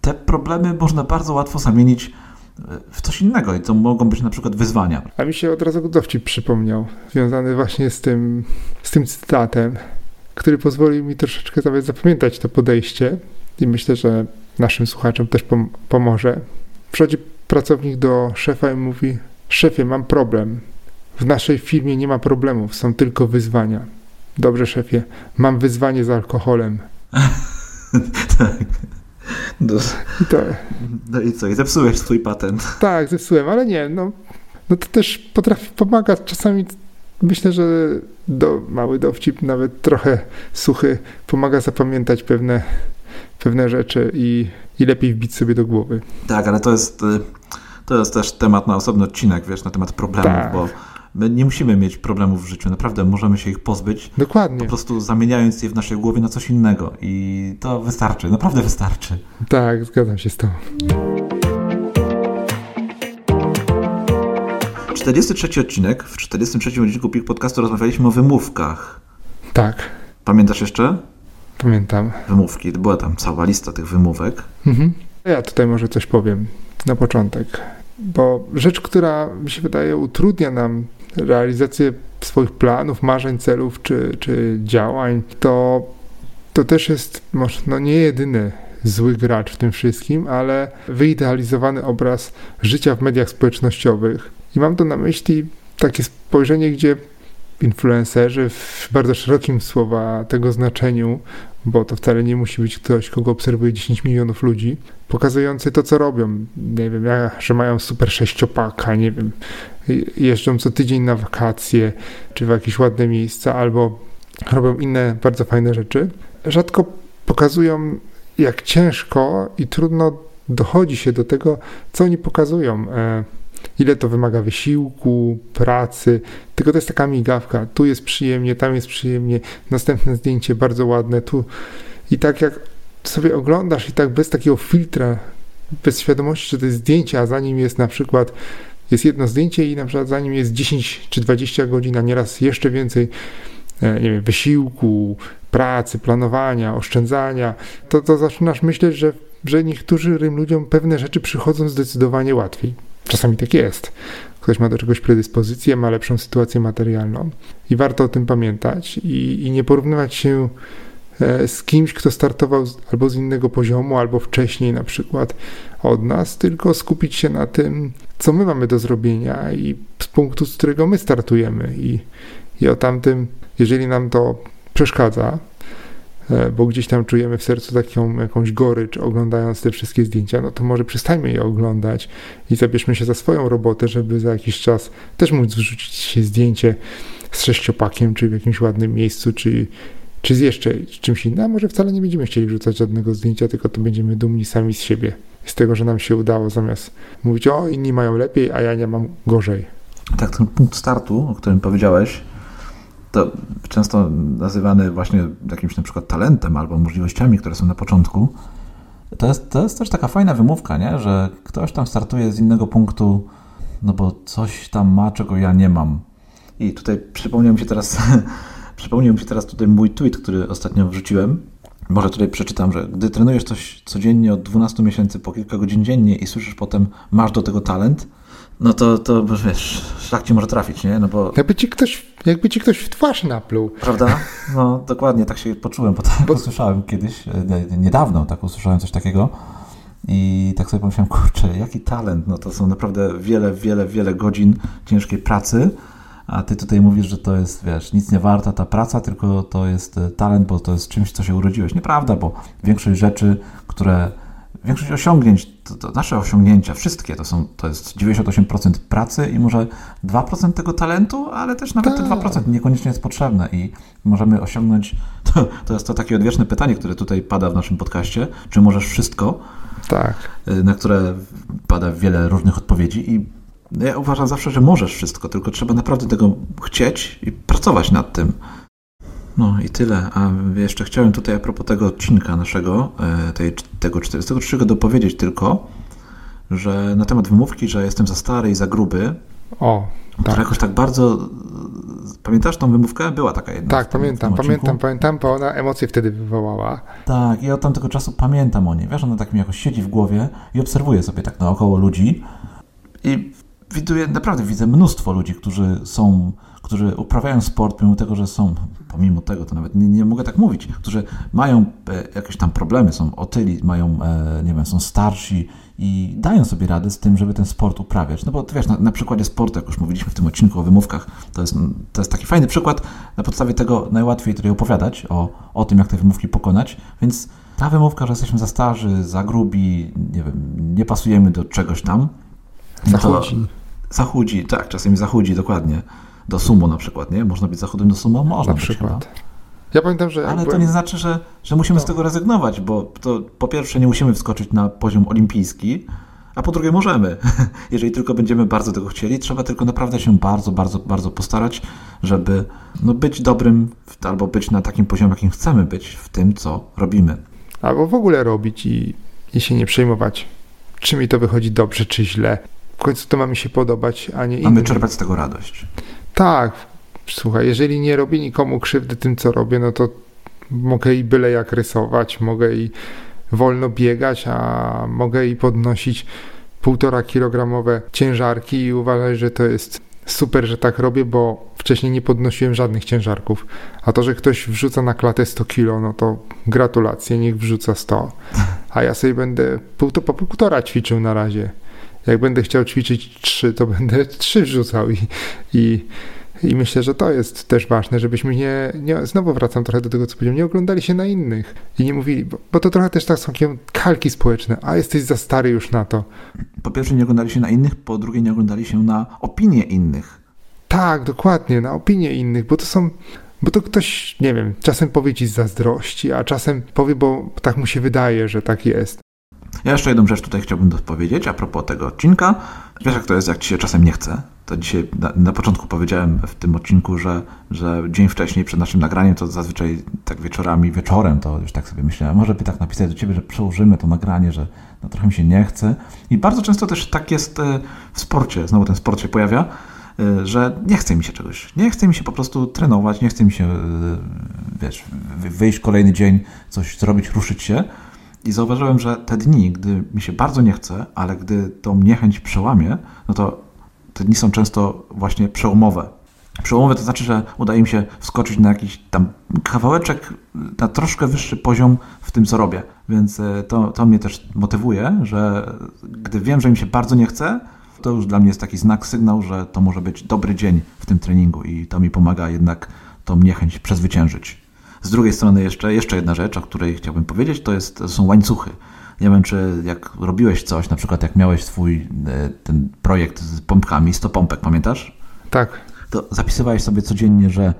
[SPEAKER 1] te problemy można bardzo łatwo zamienić w coś innego i to mogą być na przykład wyzwania.
[SPEAKER 2] A mi się od razu dowcip przypomniał, związany właśnie z tym, z tym cytatem, który pozwolił mi troszeczkę nawet zapamiętać to podejście i myślę, że naszym słuchaczom też pom pomoże. Przychodzi pracownik do szefa i mówi: Szefie, mam problem. W naszej firmie nie ma problemów, są tylko wyzwania. Dobrze, szefie, mam wyzwanie z alkoholem.
[SPEAKER 1] tak. No, I to... no i co, i zepsułeś swój patent.
[SPEAKER 2] Tak, zepsułem, ale nie, no, no to też potrafi pomagać. Czasami myślę, że do, mały dowcip, nawet trochę suchy, pomaga zapamiętać pewne, pewne rzeczy i, i lepiej wbić sobie do głowy.
[SPEAKER 1] Tak, ale to jest, y, to jest też temat na osobny odcinek, wiesz, na temat problemów, tak. bo My nie musimy mieć problemów w życiu, naprawdę możemy się ich pozbyć.
[SPEAKER 2] Dokładnie.
[SPEAKER 1] Po prostu zamieniając je w naszej głowie na coś innego. I to wystarczy, naprawdę wystarczy.
[SPEAKER 2] Tak, zgadzam się z tą.
[SPEAKER 1] 43 odcinek. W 43 odcinku PIK Podcastu rozmawialiśmy o wymówkach.
[SPEAKER 2] Tak.
[SPEAKER 1] Pamiętasz jeszcze?
[SPEAKER 2] Pamiętam.
[SPEAKER 1] Wymówki. Była tam cała lista tych wymówek.
[SPEAKER 2] Mhm. Ja tutaj może coś powiem na początek. Bo rzecz, która mi się wydaje utrudnia nam realizację swoich planów, marzeń, celów czy, czy działań, to, to też jest może no nie jedyny zły gracz w tym wszystkim, ale wyidealizowany obraz życia w mediach społecznościowych. I mam to na myśli takie spojrzenie, gdzie influencerzy w bardzo szerokim słowa tego znaczeniu, bo to wcale nie musi być ktoś, kogo obserwuje 10 milionów ludzi, pokazujący to, co robią. Nie wiem, że mają super sześciopaka, nie wiem, jeżdżą co tydzień na wakacje, czy w jakieś ładne miejsca, albo robią inne bardzo fajne rzeczy. Rzadko pokazują, jak ciężko i trudno dochodzi się do tego, co oni pokazują. Ile to wymaga wysiłku, pracy, tylko to jest taka migawka. Tu jest przyjemnie, tam jest przyjemnie, następne zdjęcie bardzo ładne, tu. I tak jak sobie oglądasz i tak bez takiego filtra, bez świadomości, że to jest zdjęcie, a za nim jest na przykład jest jedno zdjęcie i na przykład za nim jest 10 czy 20 godzin, a nieraz jeszcze więcej e, nie wiem, wysiłku, pracy, planowania, oszczędzania, to, to zaczynasz myśleć, że, że niektórym ludziom pewne rzeczy przychodzą zdecydowanie łatwiej. Czasami tak jest. Ktoś ma do czegoś predyspozycję, ma lepszą sytuację materialną i warto o tym pamiętać i, i nie porównywać się e, z kimś, kto startował z, albo z innego poziomu, albo wcześniej na przykład od nas, tylko skupić się na tym, co my mamy do zrobienia i z punktu, z którego my startujemy. I, i o tamtym, jeżeli nam to przeszkadza, bo gdzieś tam czujemy w sercu taką jakąś gorycz oglądając te wszystkie zdjęcia, no to może przestańmy je oglądać i zabierzmy się za swoją robotę, żeby za jakiś czas też móc wrzucić się zdjęcie z sześciopakiem, czy w jakimś ładnym miejscu, czy, czy z jeszcze czymś innym, a może wcale nie będziemy chcieli wrzucać żadnego zdjęcia, tylko to będziemy dumni sami z siebie, z tego, że nam się udało, zamiast mówić, o, inni mają lepiej, a ja nie mam gorzej.
[SPEAKER 1] Tak, ten punkt startu, o którym powiedziałeś, to często nazywany właśnie jakimś na przykład talentem albo możliwościami, które są na początku. To jest, to jest też taka fajna wymówka, nie? że ktoś tam startuje z innego punktu, no bo coś tam ma, czego ja nie mam. I tutaj przypomniał mi się teraz, przypomniał mi się teraz tutaj mój tweet, który ostatnio wrzuciłem. Może tutaj przeczytam, że gdy trenujesz coś codziennie od 12 miesięcy po kilka godzin dziennie i słyszysz potem, masz do tego talent, no to, to wiesz, szlak ci może trafić, nie? No bo...
[SPEAKER 2] Jakby ci ktoś, jakby ci ktoś w twarz napluł.
[SPEAKER 1] Prawda? No dokładnie, tak się poczułem, bo tak bo... usłyszałem kiedyś, e, niedawno tak usłyszałem coś takiego i tak sobie pomyślałem, kurczę, jaki talent, no to są naprawdę wiele, wiele, wiele godzin ciężkiej pracy, a ty tutaj mówisz, że to jest, wiesz, nic nie warta ta praca, tylko to jest e, talent, bo to jest czymś, co się urodziłeś. Nieprawda, bo większość rzeczy, które większość osiągnięć, to, to, nasze osiągnięcia, wszystkie to są, to jest 98% pracy i może 2% tego talentu, ale też nawet te 2% tak. niekoniecznie jest potrzebne i możemy osiągnąć, to, to jest to takie odwieczne pytanie, które tutaj pada w naszym podcaście, czy możesz wszystko?
[SPEAKER 2] Tak.
[SPEAKER 1] Y, na które pada wiele różnych odpowiedzi i ja uważam zawsze, że możesz wszystko, tylko trzeba naprawdę tego chcieć i pracować nad tym. No i tyle. A jeszcze chciałem tutaj a propos tego odcinka naszego, e, tej, tego 43 dopowiedzieć tylko, że na temat wymówki, że jestem za stary i za gruby.
[SPEAKER 2] O, tak.
[SPEAKER 1] jakoś tak bardzo. Pamiętasz tą wymówkę? Była taka jedna.
[SPEAKER 2] Tak, pamiętam, pamiętam, pamiętam, bo ona emocje wtedy wywołała.
[SPEAKER 1] Tak, i od tamtego czasu pamiętam o niej. Wiesz, ona tak mi jakoś siedzi w głowie i obserwuję sobie tak naokoło ludzi. I widuję, naprawdę widzę mnóstwo ludzi, którzy są którzy uprawiają sport, mimo tego, że są, pomimo tego, to nawet nie, nie mogę tak mówić, którzy mają e, jakieś tam problemy, są otyli, mają, e, nie wiem, są starsi i dają sobie radę z tym, żeby ten sport uprawiać. No bo wiesz, na, na przykładzie sportu, jak już mówiliśmy w tym odcinku o wymówkach, to jest, to jest taki fajny przykład, na podstawie tego najłatwiej tutaj opowiadać o, o tym, jak te wymówki pokonać, więc ta wymówka, że jesteśmy za starzy, za grubi, nie wiem, nie pasujemy do czegoś tam.
[SPEAKER 2] Zachudzi.
[SPEAKER 1] Zachudzi, tak, czasami zachudzi, dokładnie do sumo na przykład, nie? Można być zachodem do sumo? Można
[SPEAKER 2] na przykład. Ja pamiętam, że.
[SPEAKER 1] Ale byłem... to nie znaczy, że, że musimy no. z tego rezygnować, bo to po pierwsze nie musimy wskoczyć na poziom olimpijski, a po drugie możemy. Jeżeli tylko będziemy bardzo tego chcieli, trzeba tylko naprawdę się bardzo, bardzo, bardzo postarać, żeby no, być dobrym albo być na takim poziomie, jakim chcemy być w tym, co robimy.
[SPEAKER 2] Albo w ogóle robić i, i się nie przejmować, czy mi to wychodzi dobrze, czy źle. W końcu to ma mi się podobać, a nie innym.
[SPEAKER 1] Mamy czerpać z tego radość.
[SPEAKER 2] Tak, słuchaj, jeżeli nie robię nikomu krzywdy tym, co robię, no to mogę i byle jak rysować, mogę i wolno biegać, a mogę i podnosić półtora kilogramowe ciężarki i uważać, że to jest super, że tak robię, bo wcześniej nie podnosiłem żadnych ciężarków. A to, że ktoś wrzuca na klatę 100 kilo, no to gratulacje, niech wrzuca 100. A ja sobie będę po półtora ćwiczył na razie jak będę chciał ćwiczyć trzy, to będę trzy wrzucał i, i, i myślę, że to jest też ważne, żebyśmy nie, nie, znowu wracam trochę do tego, co powiedziałem, nie oglądali się na innych i nie mówili, bo, bo to trochę też tak są kalki społeczne, a jesteś za stary już na to.
[SPEAKER 1] Po pierwsze nie oglądali się na innych, po drugie nie oglądali się na opinie innych.
[SPEAKER 2] Tak, dokładnie, na opinie innych, bo to są, bo to ktoś, nie wiem, czasem powie ci z zazdrości, a czasem powie, bo tak mu się wydaje, że tak jest.
[SPEAKER 1] Ja jeszcze jedną rzecz tutaj chciałbym powiedzieć a propos tego odcinka. Wiesz, jak to jest, jak ci się czasem nie chce? To dzisiaj na, na, początku powiedziałem w tym odcinku, że, że dzień wcześniej przed naszym nagraniem, to zazwyczaj tak wieczorami, wieczorem, to już tak sobie myślałem, może by tak napisać do ciebie, że przełożymy to nagranie, że no, trochę mi się nie chce. I bardzo często też tak jest e, w sporcie, znowu ten sport się pojawia, e, że nie chce mi się czegoś. Nie chce mi się po prostu trenować, nie chce mi się, e, wiesz, wyjść kolejny dzień, coś zrobić, ruszyć się. I zauważyłem, że te dni, gdy mi się bardzo nie chce, ale gdy tą niechęć przełamie, no to te dni są często właśnie przełomowe. Przełomowe to znaczy, że udaje mi się wskoczyć na jakiś tam kawałeczek, na troszkę wyższy poziom w tym, co robię. Więc e, to, to mnie też motywuje, że gdy wiem, że mi się bardzo nie chce, to już dla mnie jest taki znak, sygnał, że to może być dobry dzień w tym treningu i to mi pomaga jednak tą niechęć przezwyciężyć. Z drugiej strony jeszcze, jeszcze jedna rzecz, o której chciałbym powiedzieć, to, jest, to są łańcuchy. Nie wiem, czy jak robiłeś coś, na przykład jak miałeś swój e, ten projekt z pompkami, 100 pompek, pamiętasz?
[SPEAKER 2] Tak.
[SPEAKER 1] To zapisywałeś sobie codziennie, że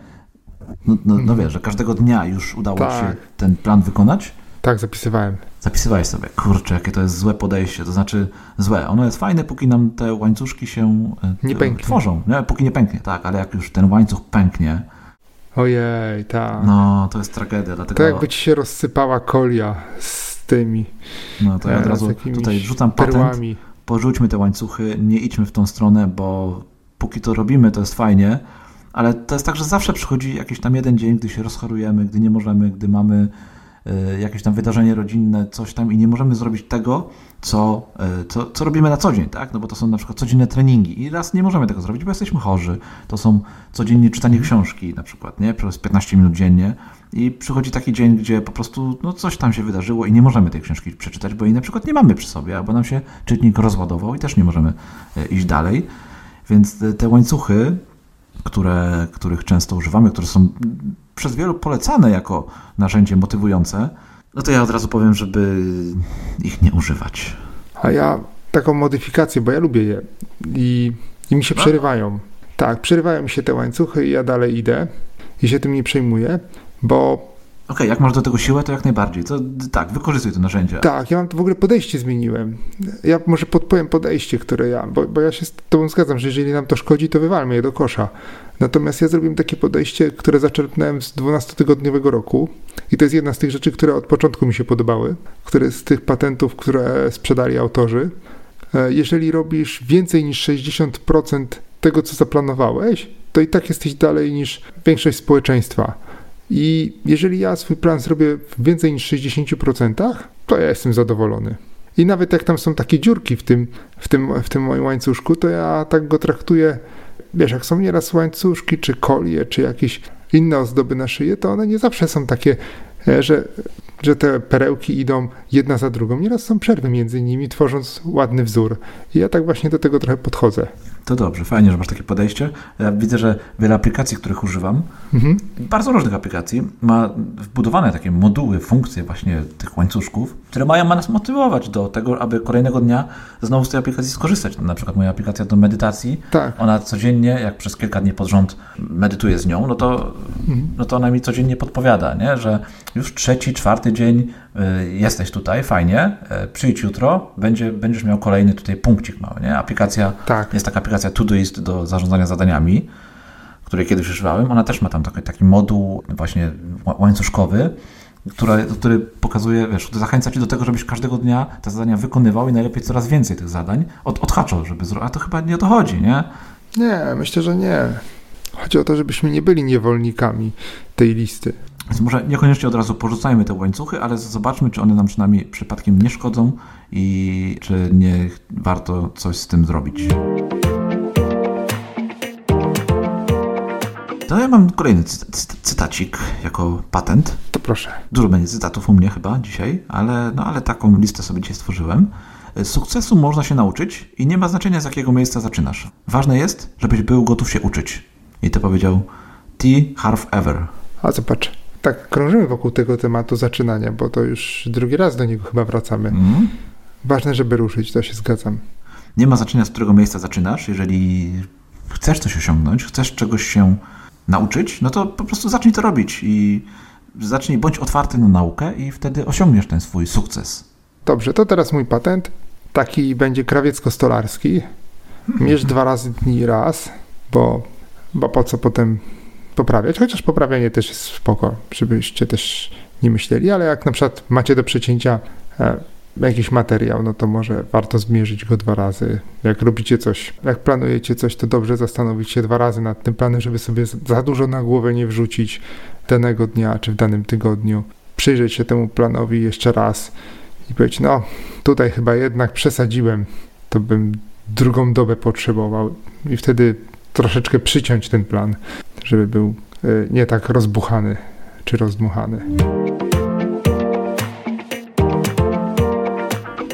[SPEAKER 1] No, no, no wiesz, że każdego dnia już udało
[SPEAKER 2] Tak.
[SPEAKER 1] ci się ten plan wykonać?
[SPEAKER 2] Tak, zapisywałem.
[SPEAKER 1] Zapisywałeś sobie, kurczę, jakie to jest złe podejście, to znaczy złe. Ono jest fajne, póki nam te łańcuszki się e,
[SPEAKER 2] Nie
[SPEAKER 1] tworzą, nie? póki nie pęknie, tak, ale jak już ten łańcuch pęknie,
[SPEAKER 2] Ojej, tak.
[SPEAKER 1] no to jest tragedia, dlatego
[SPEAKER 2] To jakby ci się rozsypała kolia z tymi
[SPEAKER 1] no, to ja od
[SPEAKER 2] e,
[SPEAKER 1] razu tutaj rzucam patent,
[SPEAKER 2] perłami.
[SPEAKER 1] porzućmy te łańcuchy, nie idźmy w tą stronę, bo póki to robimy, to jest fajnie, ale to jest tak, że zawsze przychodzi jakiś tam jeden dzień, gdy się rozchorujemy, gdy nie możemy, gdy mamy e, jakieś tam wydarzenie rodzinne, coś tam i nie możemy zrobić tego, co, e, co, co robimy na co dzień, tak? No bo to są na przykład codzienne treningi i raz nie możemy tego zrobić, bo jesteśmy chorzy. To są codziennie czytanie książki na przykład, nie? Przez 15 minut dziennie i przychodzi taki dzień, gdzie po prostu no, coś tam się wydarzyło i nie możemy tej książki przeczytać, bo jej na przykład nie mamy przy sobie, albo nam się czytnik rozładował i też nie możemy e, iść dalej. Więc te, te łańcuchy, które, których często używamy, które są przez wielu polecane jako narzędzie motywujące, no to ja od razu powiem, żeby ich nie używać.
[SPEAKER 2] A ja taką modyfikację, bo ja lubię je i, i mi się
[SPEAKER 1] No.
[SPEAKER 2] przerywają. Tak, przerywają mi się te łańcuchy i ja dalej idę i się tym nie przejmuję, bo
[SPEAKER 1] Okej, jak masz do tego siłę, to jak najbardziej. To tak, wykorzystuj te narzędzia.
[SPEAKER 2] tak, ja mam w ogóle podejście zmieniłem. Ja może podpowiem podejście, które ja, bo, bo ja się z tobą zgadzam, że jeżeli nam to szkodzi, to wywalmy je do kosza. Natomiast ja zrobiłem takie podejście, które zaczerpnąłem z 12-tygodniowego roku i to jest jedna z tych rzeczy, które od początku mi się podobały, które z tych patentów, które sprzedali autorzy. E, Jeżeli robisz więcej niż 60% tego, co zaplanowałeś, to i tak jesteś dalej niż większość społeczeństwa. I jeżeli ja swój plan zrobię w więcej niż 60%, to ja jestem zadowolony. I nawet jak tam są takie dziurki w tym, w tym, w tym moim łańcuszku, to ja tak go traktuję. Wiesz, jak są nieraz łańcuszki, czy kolie, czy jakieś inne ozdoby na szyję, to one nie zawsze są takie, e, że, że te perełki idą jedna za drugą. Nieraz są przerwy między nimi, tworząc ładny wzór. I ja tak właśnie do tego trochę podchodzę.
[SPEAKER 1] To dobrze, fajnie, że masz takie podejście. Ja widzę, że wiele aplikacji, których używam,
[SPEAKER 2] Mhm.
[SPEAKER 1] bardzo różnych aplikacji, ma wbudowane takie moduły, funkcje właśnie tych łańcuszków, które mają nas motywować do tego, aby kolejnego dnia znowu z tej aplikacji skorzystać. Na przykład moja aplikacja do medytacji,
[SPEAKER 2] Tak.
[SPEAKER 1] ona codziennie, jak przez kilka dni pod rząd medytuję z nią, no to, no to ona mi codziennie podpowiada, nie? że już trzeci, czwarty dzień jesteś tutaj, fajnie, y, przyjdź jutro, będzie, będziesz miał kolejny tutaj punkcik mały. Nie? Aplikacja,
[SPEAKER 2] Tak.
[SPEAKER 1] jest taka aplikacja Todoist do zarządzania zadaniami, której kiedyś używałem. Ona też ma tam taki, taki moduł właśnie ła- łańcuszkowy, który, który pokazuje, wiesz, zachęca cię do tego, żebyś każdego dnia te zadania wykonywał i najlepiej coraz więcej tych zadań od, odhaczał, żeby zrobić. A to chyba nie o to chodzi, nie?
[SPEAKER 2] Nie, myślę, że nie. Chodzi o to, żebyśmy nie byli niewolnikami tej listy.
[SPEAKER 1] Więc może niekoniecznie od razu porzucajmy te łańcuchy, ale zobaczmy, czy one nam przynajmniej przypadkiem nie szkodzą i czy nie warto coś z tym zrobić. To ja mam kolejny cy- cy- cytacik jako patent.
[SPEAKER 2] To proszę.
[SPEAKER 1] Dużo będzie cytatów u mnie chyba dzisiaj, ale, no, ale taką listę sobie dzisiaj stworzyłem. Sukcesu można się nauczyć i nie ma znaczenia z jakiego miejsca zaczynasz. Ważne jest, żebyś był gotów się uczyć. I to powiedział T. Harv Ever.
[SPEAKER 2] A zobacz, tak krążymy wokół tego tematu zaczynania, bo to już drugi raz do niego chyba wracamy.
[SPEAKER 1] Mm.
[SPEAKER 2] Ważne, żeby ruszyć, to się zgadzam.
[SPEAKER 1] Nie ma znaczenia, z którego miejsca zaczynasz. Jeżeli chcesz coś osiągnąć, chcesz czegoś się nauczyć, no to po prostu zacznij to robić i zacznij, bądź otwarty na naukę i wtedy osiągniesz ten swój sukces.
[SPEAKER 2] Dobrze, to teraz mój patent. Taki będzie krawiecko-stolarski. Mierz dwa razy dni raz, bo, bo po co potem poprawiać? Chociaż poprawianie też jest spoko, żebyście też nie myśleli, ale jak na przykład macie do przecięcia e, jakiś materiał, no to może warto zmierzyć go dwa razy. Jak robicie coś, jak planujecie coś, to dobrze zastanowić się dwa razy nad tym planem, żeby sobie za dużo na głowę nie wrzucić danego dnia czy w danym tygodniu. Przyjrzeć się temu planowi jeszcze raz i powiedzieć, no tutaj chyba jednak przesadziłem, to bym drugą dobę potrzebował i wtedy troszeczkę przyciąć ten plan, żeby był e, nie tak rozbuchany czy rozdmuchany.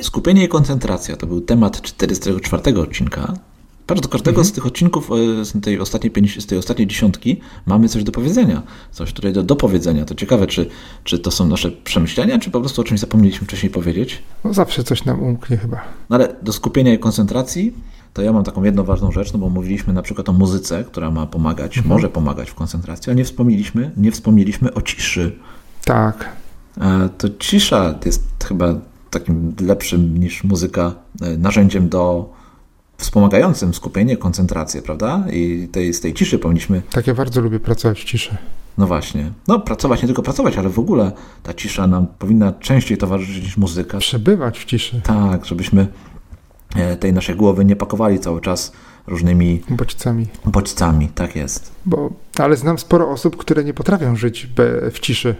[SPEAKER 1] Skupienie i koncentracja to był temat 44 odcinka. Do każdego z tych odcinków e, z tej ostatniej, z tej ostatniej dziesiątki mamy coś do powiedzenia, coś tutaj do dopowiedzenia. To ciekawe, czy, czy to są nasze przemyślenia, czy po prostu o czymś zapomnieliśmy wcześniej powiedzieć.
[SPEAKER 2] No zawsze coś nam umknie chyba.
[SPEAKER 1] No ale do skupienia i koncentracji to ja mam taką jedną ważną rzecz, no bo mówiliśmy na przykład o muzyce, która ma pomagać, mhm. może pomagać w koncentracji, a nie wspomnieliśmy, nie wspomnieliśmy o ciszy.
[SPEAKER 2] Tak.
[SPEAKER 1] E, to cisza jest chyba takim lepszym niż muzyka e, narzędziem do wspomagającym skupienie, koncentrację, prawda? I tej, z tej ciszy powinniśmy.
[SPEAKER 2] Tak, ja bardzo lubię pracować w ciszy.
[SPEAKER 1] No właśnie. No, pracować, nie tylko pracować, ale w ogóle ta cisza nam powinna częściej towarzyszyć niż muzyka.
[SPEAKER 2] Przebywać w ciszy.
[SPEAKER 1] Tak, żebyśmy tej naszej głowy nie pakowali cały czas różnymi
[SPEAKER 2] bodźcami.
[SPEAKER 1] Bodźcami, tak jest.
[SPEAKER 2] Bo, ale znam sporo osób, które nie potrafią żyć w ciszy.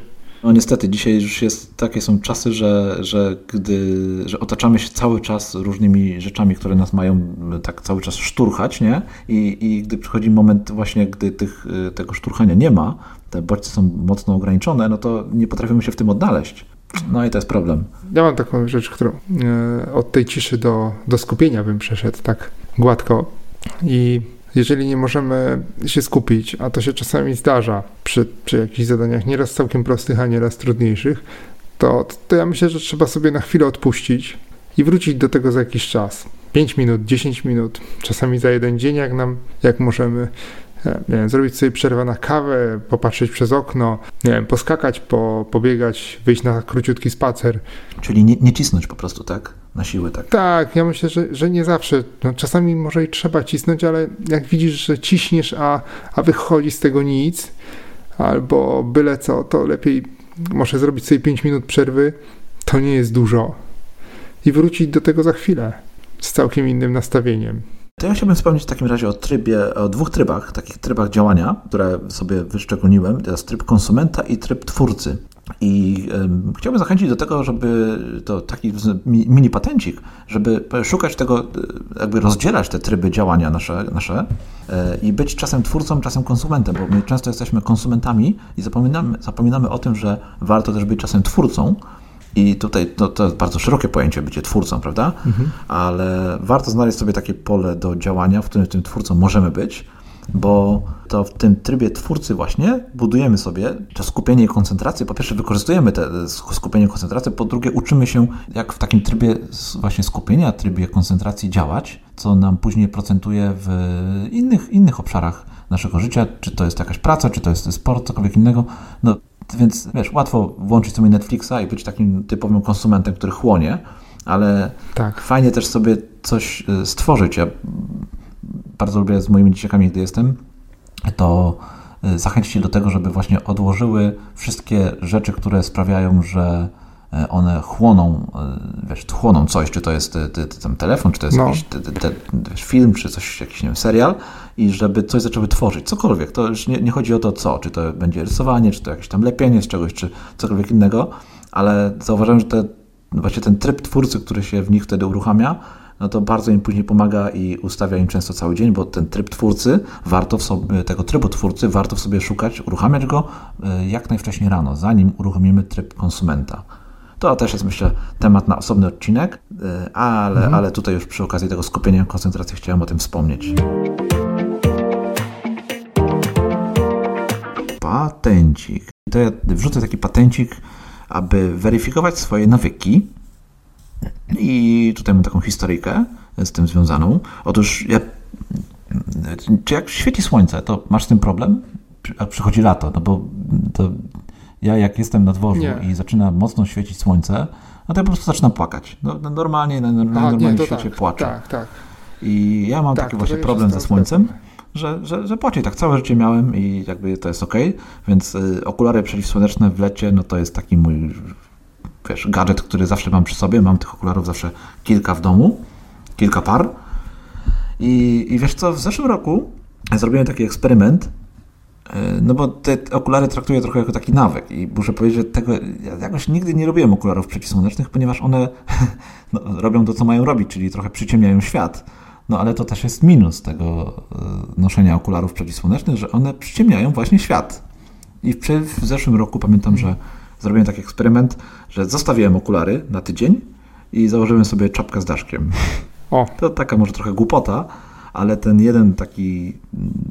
[SPEAKER 1] No niestety, dzisiaj już jest, takie są czasy, że, że gdy, że otaczamy się cały czas różnymi rzeczami, które nas mają tak cały czas szturchać, nie? I, i gdy przychodzi moment właśnie, gdy tych, tego szturchania nie ma, te bodźce są mocno ograniczone, no to nie potrafimy się w tym odnaleźć. No i to jest problem.
[SPEAKER 2] Ja mam taką rzecz, którą e, od tej ciszy do, do skupienia bym przeszedł tak gładko i jeżeli nie możemy się skupić, a to się czasami zdarza przy, przy jakichś zadaniach, nieraz całkiem prostych, a nieraz trudniejszych, to, to ja myślę, że trzeba sobie na chwilę odpuścić i wrócić do tego za jakiś czas. 5 minut, 10 minut, czasami za jeden dzień, jak nam, jak możemy. Nie wiem, zrobić sobie przerwę na kawę, popatrzeć przez okno, nie wiem, poskakać, po, pobiegać, wyjść na króciutki spacer.
[SPEAKER 1] Czyli nie, nie cisnąć po prostu, tak? Na siłę, tak?
[SPEAKER 2] Tak, ja myślę, że, że nie zawsze. No, czasami może i trzeba cisnąć, ale jak widzisz, że ciśniesz, a, a wychodzi z tego nic, albo byle co, to lepiej może zrobić sobie 5 minut przerwy, to nie jest dużo. I wrócić do tego za chwilę z całkiem innym nastawieniem.
[SPEAKER 1] To ja chciałbym wspomnieć w takim razie o trybie, o dwóch trybach, takich trybach działania, które sobie wyszczególniłem. To jest tryb konsumenta i tryb twórcy. I um, chciałbym zachęcić do tego, żeby to taki mini patencik, żeby szukać tego, e, jakby rozdzielać te tryby działania nasze, nasze e, i być czasem twórcą, czasem konsumentem, bo my często jesteśmy konsumentami i zapominamy, zapominamy o tym, że warto też być czasem twórcą, i tutaj to, to jest bardzo szerokie pojęcie bycie twórcą, prawda? Mhm. Ale warto znaleźć sobie takie pole do działania, w którym tym twórcą możemy być, bo to w tym trybie twórcy właśnie budujemy sobie to skupienie i koncentrację. Po pierwsze wykorzystujemy te skupienie i koncentrację, po drugie uczymy się jak w takim trybie właśnie skupienia, trybie koncentracji działać, co nam później procentuje w innych, innych obszarach naszego życia, czy to jest jakaś praca, czy to jest sport, cokolwiek innego. No, więc wiesz, łatwo włączyć sobie Netflixa i być takim typowym konsumentem, który chłonie, ale tak. fajnie też sobie coś y, stworzyć. Ja bardzo lubię z moimi dzieciakami, gdy jestem, to y, zachęcić je do tego, żeby właśnie odłożyły wszystkie rzeczy, które sprawiają, że one chłoną, wiesz, chłoną coś, czy to jest te, te, ten telefon, czy to jest no. jakiś te, wiesz, film, czy coś, jakiś nie wiem, serial i żeby coś zaczęły tworzyć, cokolwiek. To już nie, nie chodzi o to co, czy to będzie rysowanie, czy to jakieś tam lepienie z czegoś, czy cokolwiek innego, ale zauważyłem, że te, właśnie ten tryb twórcy, który się w nich wtedy uruchamia, no to bardzo im później pomaga i ustawia im często cały dzień, bo ten tryb twórcy, warto w sobie, tego trybu twórcy, warto w sobie szukać, uruchamiać go e, jak najwcześniej rano, zanim uruchomimy tryb konsumenta. To też jest, myślę, temat na osobny odcinek, e, ale, mhm. ale tutaj już przy okazji tego skupienia koncentracji chciałem o tym wspomnieć. patencik. To ja wrzucę taki patencik, aby weryfikować swoje nawyki. I tutaj mam taką historyjkę z tym związaną. Otóż ja, czy jak świeci słońce, to masz z tym problem? A przychodzi lato, no bo to ja jak jestem na dworzu Nie. i zaczyna mocno świecić słońce, no to ja po prostu zaczynam płakać. No, no normalnie, na, na, normalnie w świecie tak, płaczę.
[SPEAKER 2] Tak, tak.
[SPEAKER 1] I ja mam tak, taki właśnie problem ze słońcem że, że, że płaci. Tak całe życie miałem i jakby to jest ok. Więc y, okulary przeciwsłoneczne w lecie, no to jest taki mój wiesz, gadżet, który zawsze mam przy sobie. Mam tych okularów zawsze kilka w domu, kilka par. I, i wiesz co, w zeszłym roku zrobiłem taki eksperyment, no bo te okulary traktuję trochę jako taki nawyk i muszę powiedzieć, że tego, ja jakoś nigdy nie robiłem okularów przeciwsłonecznych, ponieważ one no, robią to, co mają robić, czyli trochę przyciemniają świat. No ale to też jest minus tego e, noszenia okularów przeciwsłonecznych, że one przyciemniają właśnie świat. I w, w zeszłym roku pamiętam, że zrobiłem taki eksperyment, że zostawiłem okulary na tydzień i założyłem sobie czapkę z daszkiem. O. To taka może trochę głupota, ale ten jeden taki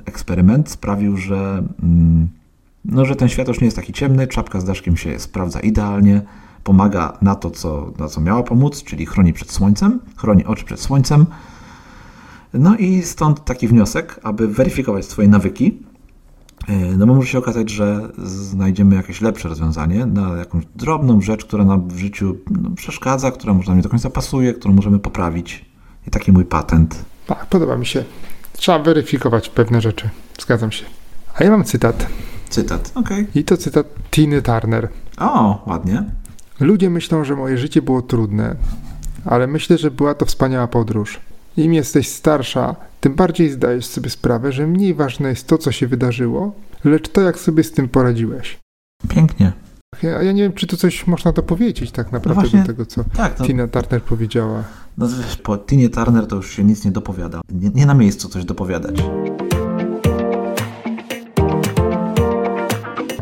[SPEAKER 1] eksperyment sprawił, że, mm, no, że ten świat już nie jest taki ciemny, czapka z daszkiem się sprawdza idealnie, pomaga na to, co, na co miała pomóc, czyli chroni przed słońcem, chroni oczy przed słońcem, No i stąd taki wniosek, aby weryfikować swoje nawyki, e, no bo może się okazać, że znajdziemy jakieś lepsze rozwiązanie na jakąś drobną rzecz, która nam w życiu no, przeszkadza, która może nam nie do końca pasuje, którą możemy poprawić. I taki mój patent.
[SPEAKER 2] Tak, podoba mi się. Trzeba weryfikować pewne rzeczy. Zgadzam się. A ja mam cytat.
[SPEAKER 1] Cytat, okej.
[SPEAKER 2] I to cytat Tiny Turner.
[SPEAKER 1] O, ładnie.
[SPEAKER 2] Ludzie myślą, że moje życie było trudne, ale myślę, że była to wspaniała podróż. Im jesteś starsza, tym bardziej zdajesz sobie sprawę, że mniej ważne jest to, co się wydarzyło, lecz to, jak sobie z tym poradziłeś.
[SPEAKER 1] Pięknie.
[SPEAKER 2] Ja, ja nie wiem, czy tu coś można dopowiedzieć tak naprawdę
[SPEAKER 1] właśnie,
[SPEAKER 2] do tego, co
[SPEAKER 1] Tak, to,
[SPEAKER 2] Tina Turner powiedziała.
[SPEAKER 1] no, wiesz, po Tinie Turner to już się nic nie dopowiada. Nie, nie na miejscu coś dopowiadać.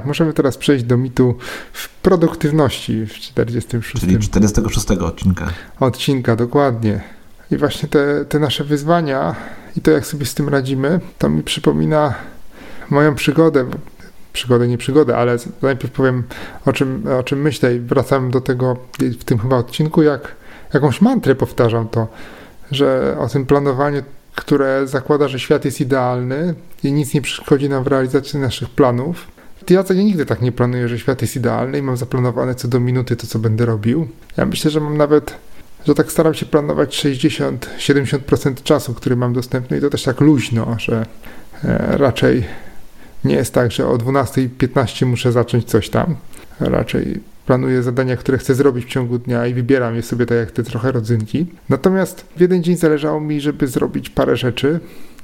[SPEAKER 2] Możemy teraz przejść do mitu w produktywności w 46
[SPEAKER 1] Czyli 46 odcinka.
[SPEAKER 2] odcinka, dokładnie. I właśnie te, te nasze wyzwania i to, jak sobie z tym radzimy, to mi przypomina moją przygodę. Przygodę, nie przygodę, ale najpierw powiem, o czym, o czym myślę i wracam do tego w tym chyba odcinku, jak jakąś mantrę powtarzam to, że o tym planowaniu, które zakłada, że świat jest idealny i nic nie przeszkodzi nam w realizacji naszych planów. Ja ja nigdy tak nie planuję, że świat jest idealny i mam zaplanowane co do minuty to, co będę robił. Ja myślę, że mam nawet że tak staram się planować 60-70% czasu, który mam dostępny i to też tak luźno, że e, raczej nie jest tak, że o 12.15 muszę zacząć coś tam. Raczej planuję zadania, które chcę zrobić w ciągu dnia i wybieram je sobie tak jak te trochę rodzynki. Natomiast w jeden dzień zależało mi, żeby zrobić parę rzeczy,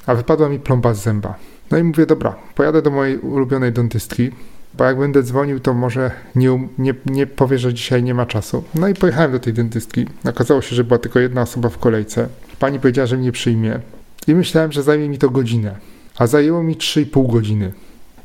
[SPEAKER 2] a wypadła mi plomba z zęba. No i mówię, dobra, pojadę do mojej ulubionej dentystki, bo jak będę dzwonił, to może nie, um- nie, nie powie, że dzisiaj nie ma czasu. No i pojechałem do tej dentystki. Okazało się, że była tylko jedna osoba w kolejce. Pani powiedziała, że mnie przyjmie. I myślałem, że zajmie mi to godzinę. A zajęło mi 3,5 godziny.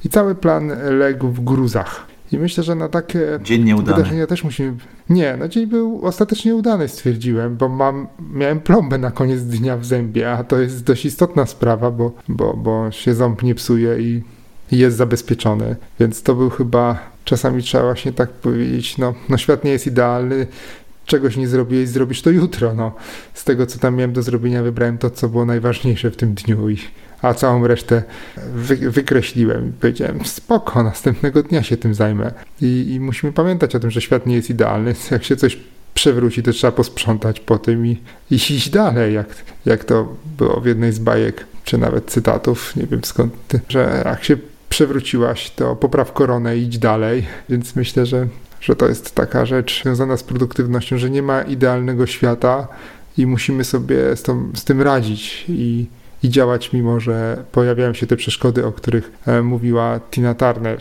[SPEAKER 2] I cały plan legł w gruzach. I myślę, że na takie
[SPEAKER 1] Dzień nieudany.
[SPEAKER 2] wydarzenia też musimy. Nie, no dzień był ostatecznie udany, stwierdziłem, bo mam, miałem plombę na koniec dnia w zębie, a to jest dość istotna sprawa, bo, bo, bo się ząb nie psuje i jest zabezpieczony. Więc to był chyba, czasami trzeba właśnie tak powiedzieć, no, no świat nie jest idealny, czegoś nie zrobiłeś, zrobisz to jutro. No. Z tego, co tam miałem do zrobienia, wybrałem to, co było najważniejsze w tym dniu, i, a całą resztę wy, wykreśliłem. I powiedziałem, spoko, następnego dnia się tym zajmę. I, I musimy pamiętać o tym, że świat nie jest idealny. Jak się coś przewróci, to trzeba posprzątać po tym i, i iść dalej, jak, jak to było w jednej z bajek, czy nawet cytatów, nie wiem skąd, że jak się przewróciłaś, to popraw koronę i idź dalej. Więc myślę, że, że to jest taka rzecz związana z produktywnością, że nie ma idealnego świata i musimy sobie z, tą, z tym radzić i, i działać, mimo że pojawiają się te przeszkody, o których e, mówiła Tina Turner.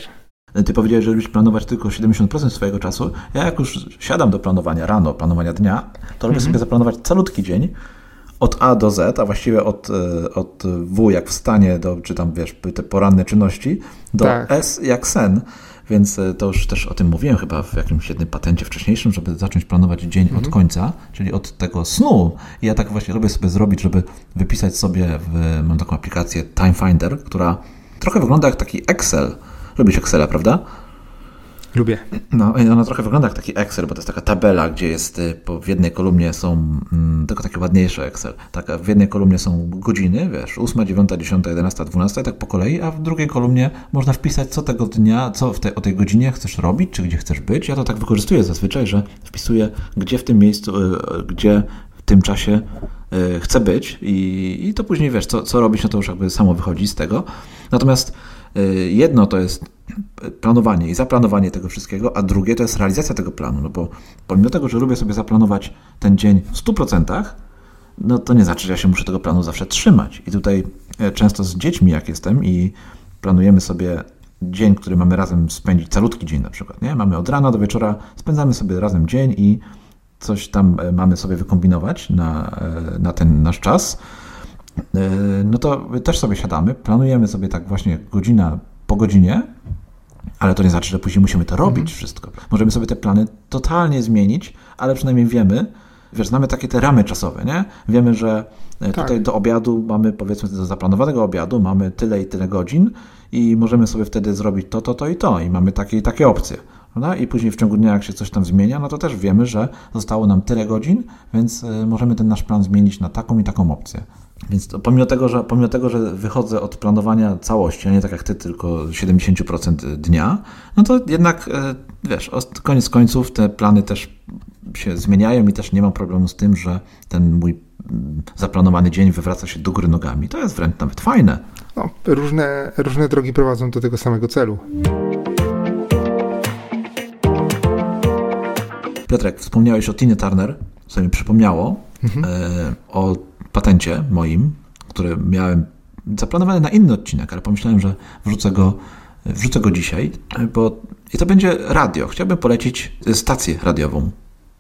[SPEAKER 1] Ty powiedziałeś, że lubisz planować tylko 70% swojego czasu. Ja jak już siadam do planowania rano, planowania dnia, to lubię sobie zaplanować calutki dzień od A do Z, a właściwie od, e, od W jak wstanie, do, czy tam wiesz, te poranne czynności, do
[SPEAKER 2] Tak.
[SPEAKER 1] S jak sen. Więc e, to już też o tym mówiłem chyba w jakimś jednym patencie wcześniejszym, żeby zacząć planować dzień od końca, czyli od tego snu. I ja tak właśnie lubię sobie zrobić, żeby wypisać sobie, w, mam taką aplikację Time Finder, która trochę wygląda jak taki Excel. Lubisz Excela, prawda?
[SPEAKER 2] Lubię.
[SPEAKER 1] No, ona trochę wygląda jak taki Excel, bo to jest taka tabela, gdzie jest y, po, w jednej kolumnie są, mm, tylko takie ładniejsze Excel, tak, w jednej kolumnie są godziny, wiesz, 8, 9, 10, 11, 12, tak po kolei, a w drugiej kolumnie można wpisać, co tego dnia, co w tej, o tej godzinie chcesz robić, czy gdzie chcesz być. Ja to tak wykorzystuję zazwyczaj, że wpisuję, gdzie w tym miejscu, y, y, gdzie w tym czasie chcę być i, i to później, wiesz, co, co robić, no to już jakby samo wychodzi z tego. Natomiast jedno to jest planowanie i zaplanowanie tego wszystkiego, a drugie to jest realizacja tego planu, no bo pomimo tego, że lubię sobie zaplanować ten dzień w 100%, no to nie znaczy, że ja się muszę tego planu zawsze trzymać. I tutaj e, często z dziećmi, jak jestem i planujemy sobie dzień, który mamy razem spędzić, calutki dzień na przykład, nie? Mamy od rana do wieczora, spędzamy sobie razem dzień i coś tam e, mamy sobie wykombinować na, e, na ten nasz czas, no to też sobie siadamy, planujemy sobie tak właśnie godzina po godzinie, ale to nie znaczy, że później musimy to robić wszystko. Możemy sobie te plany totalnie zmienić, ale przynajmniej wiemy, wiesz, znamy takie te ramy czasowe, nie? Wiemy, że e,
[SPEAKER 2] Tak.
[SPEAKER 1] tutaj do obiadu mamy, powiedzmy, do zaplanowanego obiadu mamy tyle i tyle godzin i możemy sobie wtedy zrobić to, to, to i to i mamy takie i takie opcje. Prawda? I później w ciągu dnia, jak się coś tam zmienia, no to też wiemy, że zostało nam tyle godzin, więc y, możemy ten nasz plan zmienić na taką i taką opcję. Więc to, pomimo, tego, że, pomimo tego, że wychodzę od planowania całości, a nie tak jak ty, tylko 70% dnia, no to jednak, y, wiesz, koniec końców te plany też się zmieniają i też nie mam problemu z tym, że ten mój mm, zaplanowany dzień wywraca się do góry nogami. To jest wręcz nawet fajne.
[SPEAKER 2] No, różne, różne drogi prowadzą do tego samego celu.
[SPEAKER 1] Piotrek, wspomniałeś o Tiny Turner, co mi przypomniało mhm. e, o patencie moim, który miałem zaplanowany na inny odcinek, ale pomyślałem, że wrzucę go, wrzucę go dzisiaj, bo i to będzie radio. Chciałbym polecić stację radiową.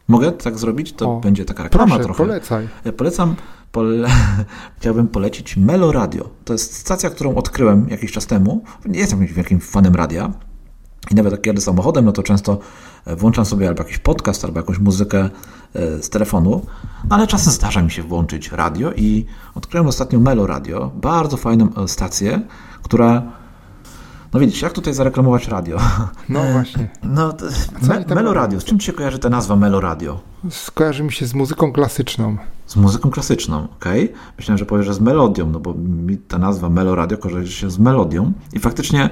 [SPEAKER 1] Mogę tak zrobić? To o, będzie taka reklama
[SPEAKER 2] proszę,
[SPEAKER 1] trochę.
[SPEAKER 2] polecaj.
[SPEAKER 1] Ja polecam, pole... chciałbym polecić Melo Radio. To jest stacja, którą odkryłem jakiś czas temu. Nie jestem jakimś wielkim fanem radia. I nawet jak jadę samochodem, no to często e, włączam sobie albo jakiś podcast, albo jakąś muzykę e, z telefonu, no ale czasem zdarza mi się włączyć radio i odkryłem ostatnio Melo Radio, bardzo fajną e, stację, która no widzisz, jak tutaj zareklamować radio?
[SPEAKER 2] No właśnie.
[SPEAKER 1] No, me, Melo Radio. Z czym ci się kojarzy ta nazwa Melo Radio?
[SPEAKER 2] Skojarzy mi się z muzyką klasyczną.
[SPEAKER 1] Z muzyką klasyczną, okej. Okay. Myślałem, że powiesz, że z melodią, no bo mi ta nazwa Melo Radio kojarzy się z melodią i faktycznie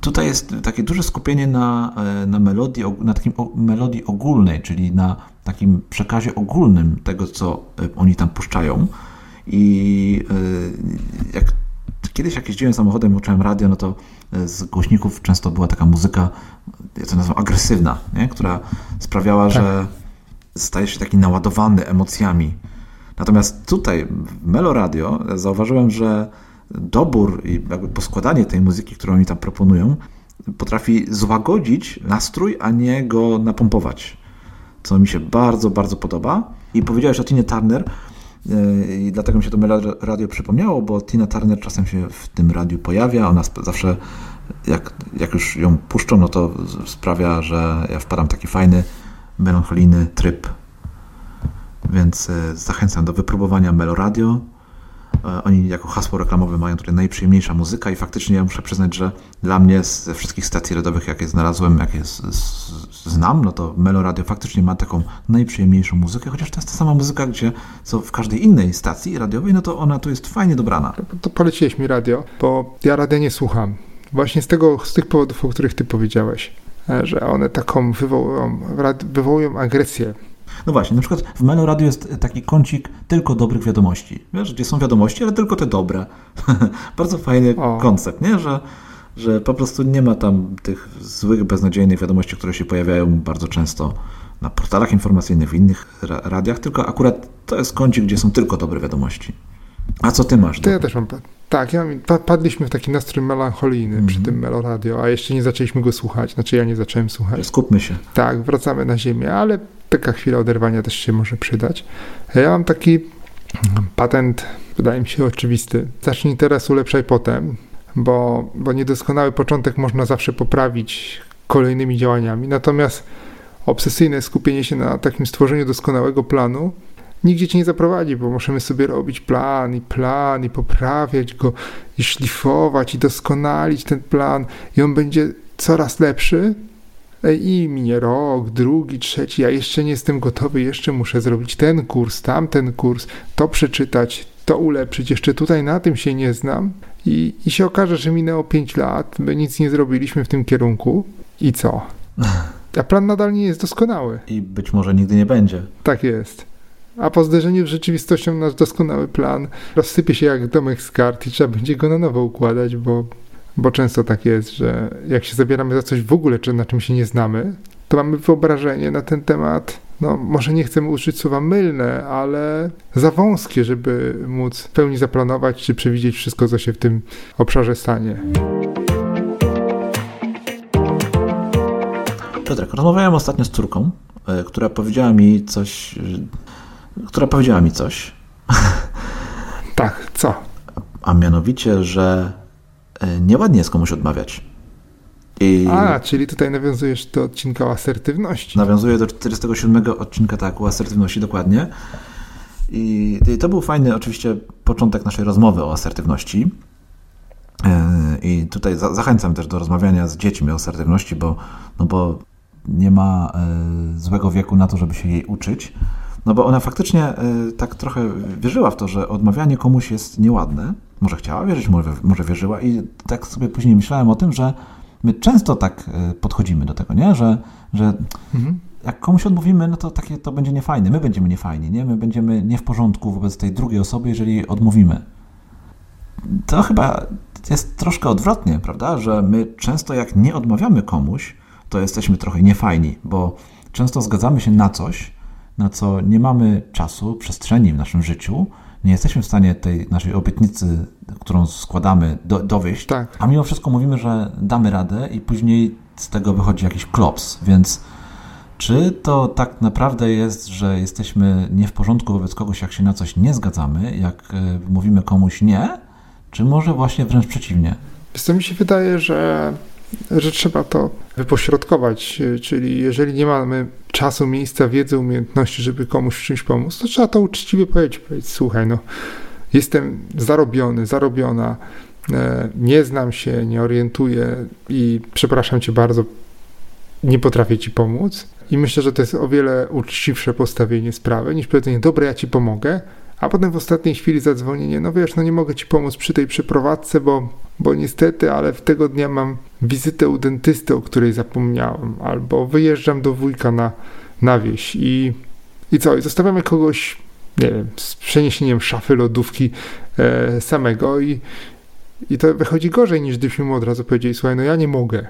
[SPEAKER 1] tutaj jest takie duże skupienie na, e, na melodii, na takim melodii ogólnej, czyli na takim przekazie ogólnym tego, co e, oni tam puszczają. I e, jak kiedyś jak jeździłem samochodem, uczyłem radio, no to z głośników często była taka muzyka, ja to nazywam agresywna, nie? która sprawiała, tak. że stajesz się taki naładowany emocjami. Natomiast tutaj w Melo Radio zauważyłem, że dobór i jakby poskładanie tej muzyki, którą oni tam proponują, potrafi złagodzić nastrój, a nie go napompować. Co mi się bardzo, bardzo podoba. I powiedziałeś o Tinie Turner, e, i dlatego mi się to radio przypomniało, bo Tina Turner czasem się w tym radiu pojawia. Ona zawsze, jak, jak już ją puszczą, no to sprawia, że ja wpadam w taki fajny, melancholijny tryb. Więc e, zachęcam do wypróbowania Meloradio. E, oni jako hasło reklamowe mają tutaj najprzyjemniejsza muzyka i faktycznie ja muszę przyznać, że dla mnie ze wszystkich stacji radiowych, jakie znalazłem, jakie znam, no to Melo Radio faktycznie ma taką najprzyjemniejszą muzykę, chociaż to jest ta sama muzyka, gdzie co w każdej innej stacji radiowej, no to ona tu jest fajnie dobrana. To,
[SPEAKER 2] to poleciłeś mi radio, bo ja radia nie słucham. Właśnie z, tego, z tych powodów, o których ty powiedziałeś, e, że one taką wywołują, wywołują agresję
[SPEAKER 1] no właśnie, na przykład w Melo Radio jest taki kącik tylko dobrych wiadomości. Wiesz, gdzie są wiadomości, ale tylko te dobre. Bardzo fajny o. koncept, nie? Że, że po prostu nie ma tam tych złych, beznadziejnych wiadomości, które się pojawiają bardzo często na portalach informacyjnych, w innych radiach, tylko akurat to jest kącik, gdzie są tylko dobre wiadomości. A co ty masz?
[SPEAKER 2] To ja też mam. Tak, ja, padliśmy w taki nastrój melancholijny mm -hmm. przy mhm. tym Meloradio, a jeszcze nie zaczęliśmy go słuchać. Znaczy ja nie zacząłem słuchać.
[SPEAKER 1] Skupmy się.
[SPEAKER 2] Tak, wracamy na ziemię, ale taka chwila oderwania też się może przydać. Ja mam taki patent, wydaje mi się oczywisty. Zacznij teraz, ulepszaj potem, bo, bo niedoskonały początek można zawsze poprawić kolejnymi działaniami. Natomiast obsesyjne skupienie się na takim stworzeniu doskonałego planu nigdzie cię nie zaprowadzi, bo możemy sobie robić plan i plan i poprawiać go i szlifować i doskonalić ten plan i on będzie coraz lepszy, i minie rok, drugi, trzeci, ja jeszcze nie jestem gotowy, jeszcze muszę zrobić ten kurs, tamten kurs, to przeczytać, to ulepszyć, jeszcze tutaj na tym się nie znam i, i się okaże, że minęło 5 lat, my nic nie zrobiliśmy w tym kierunku i co? A plan nadal nie jest doskonały.
[SPEAKER 1] I być może nigdy nie będzie.
[SPEAKER 2] Tak jest. A po zderzeniu z rzeczywistością nasz doskonały plan rozsypie się jak domek z kart i trzeba będzie go na nowo układać, bo bo często tak jest, że jak się zabieramy za coś w ogóle, czy na czym się nie znamy, to mamy wyobrażenie na ten temat, no może nie chcemy użyć słowa mylne, ale za wąskie, żeby móc w pełni zaplanować czy przewidzieć wszystko, co się w tym obszarze stanie.
[SPEAKER 1] Piotrek, rozmawiałem ostatnio z córką, e, która powiedziała mi coś, która powiedziała mi coś.
[SPEAKER 2] Tak, co?
[SPEAKER 1] A mianowicie, że E, nieładnie jest komuś odmawiać.
[SPEAKER 2] I A, czyli tutaj nawiązujesz do odcinka o asertywności.
[SPEAKER 1] Nawiązuję do 47 odcinka, tak, o asertywności, dokładnie. I, I to był fajny oczywiście początek naszej rozmowy o asertywności. I tutaj zachęcam też do rozmawiania z dziećmi o asertywności, bo, no bo nie ma złego wieku na to, żeby się jej uczyć. No bo ona faktycznie tak trochę wierzyła w to, że odmawianie komuś jest nieładne. Może chciała wierzyć, może, może wierzyła i tak sobie później myślałem o tym, że my często tak podchodzimy do tego, nie? Że, że mhm jak komuś odmówimy, no to takie to będzie niefajne. My będziemy niefajni, nie? My będziemy nie w porządku wobec tej drugiej osoby, jeżeli odmówimy. To chyba jest troszkę odwrotnie, prawda? Że my często jak nie odmawiamy komuś, to jesteśmy trochę niefajni, bo często zgadzamy się na coś, na co nie mamy czasu, przestrzeni w naszym życiu, nie jesteśmy w stanie tej naszej obietnicy, którą składamy, do, dowieść,
[SPEAKER 2] tak.
[SPEAKER 1] a mimo wszystko mówimy, że damy radę i później z tego wychodzi jakiś klops, więc czy to tak naprawdę jest, że jesteśmy nie w porządku wobec kogoś, jak się na coś nie zgadzamy, jak e, mówimy komuś nie, czy może właśnie wręcz przeciwnie?
[SPEAKER 2] Co mi się wydaje, że, że trzeba to wypośrodkować, czyli jeżeli nie mamy czasu, miejsca, wiedzy, umiejętności, żeby komuś w czymś pomóc, to trzeba to uczciwie powiedzieć, powiedzieć słuchaj, no jestem zarobiony, zarobiona, e, nie znam się, nie orientuję i przepraszam cię bardzo, nie potrafię ci pomóc. I myślę, że to jest o wiele uczciwsze postawienie sprawy niż powiedzenie, dobra, ja ci pomogę, a potem w ostatniej chwili zadzwonienie, no wiesz, no nie mogę ci pomóc przy tej przeprowadzce, bo, bo niestety, ale w tego dnia mam wizytę u dentysty, o której zapomniałem, albo wyjeżdżam do wujka na, na wieś i, i co, i zostawiamy kogoś, nie wiem, z przeniesieniem szafy lodówki e, samego i, i to wychodzi gorzej niż gdybyśmy mu od razu powiedzieli, słuchaj, no ja nie mogę.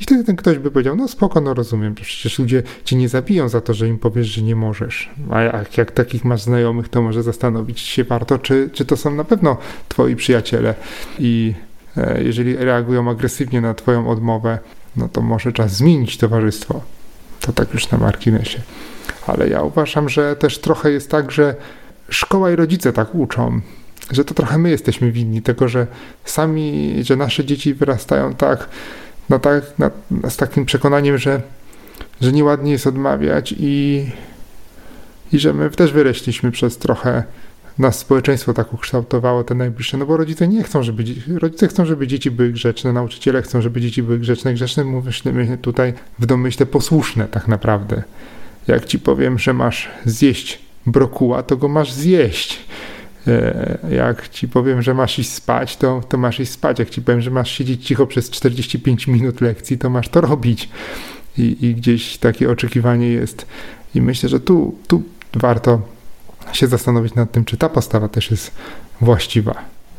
[SPEAKER 2] I wtedy ten ktoś by powiedział, no spoko, no rozumiem, przecież ludzie cię nie zabiją za to, że im powiesz, że nie możesz. A jak, jak takich masz znajomych, to może zastanowić się warto, czy, czy to są na pewno twoi przyjaciele i e, jeżeli reagują agresywnie na twoją odmowę, no to może czas zmienić towarzystwo. To tak już na marginesie. Ale ja uważam, że też trochę jest tak, że szkoła i rodzice tak uczą, że to trochę my jesteśmy winni tego, że sami, że nasze dzieci wyrastają tak, no tak, na, z takim przekonaniem, że, że nieładnie jest odmawiać i, i że my też wyrośliśmy przez trochę nas społeczeństwo tak ukształtowało te najbliższe, no bo rodzice nie chcą, żeby rodzice chcą, żeby dzieci były grzeczne, nauczyciele chcą, żeby dzieci były grzeczne, grzeczne myślimy tutaj w domyśle posłuszne tak naprawdę. Jak ci powiem, że masz zjeść brokuła, to go masz zjeść. E, jak ci powiem, że masz iść spać, to, to masz iść spać. Jak ci powiem, że masz siedzieć cicho przez 45 minut lekcji, to masz to robić. I, i gdzieś takie oczekiwanie jest. I myślę, że tu, tu warto się zastanowić nad tym, czy ta postawa też jest właściwa.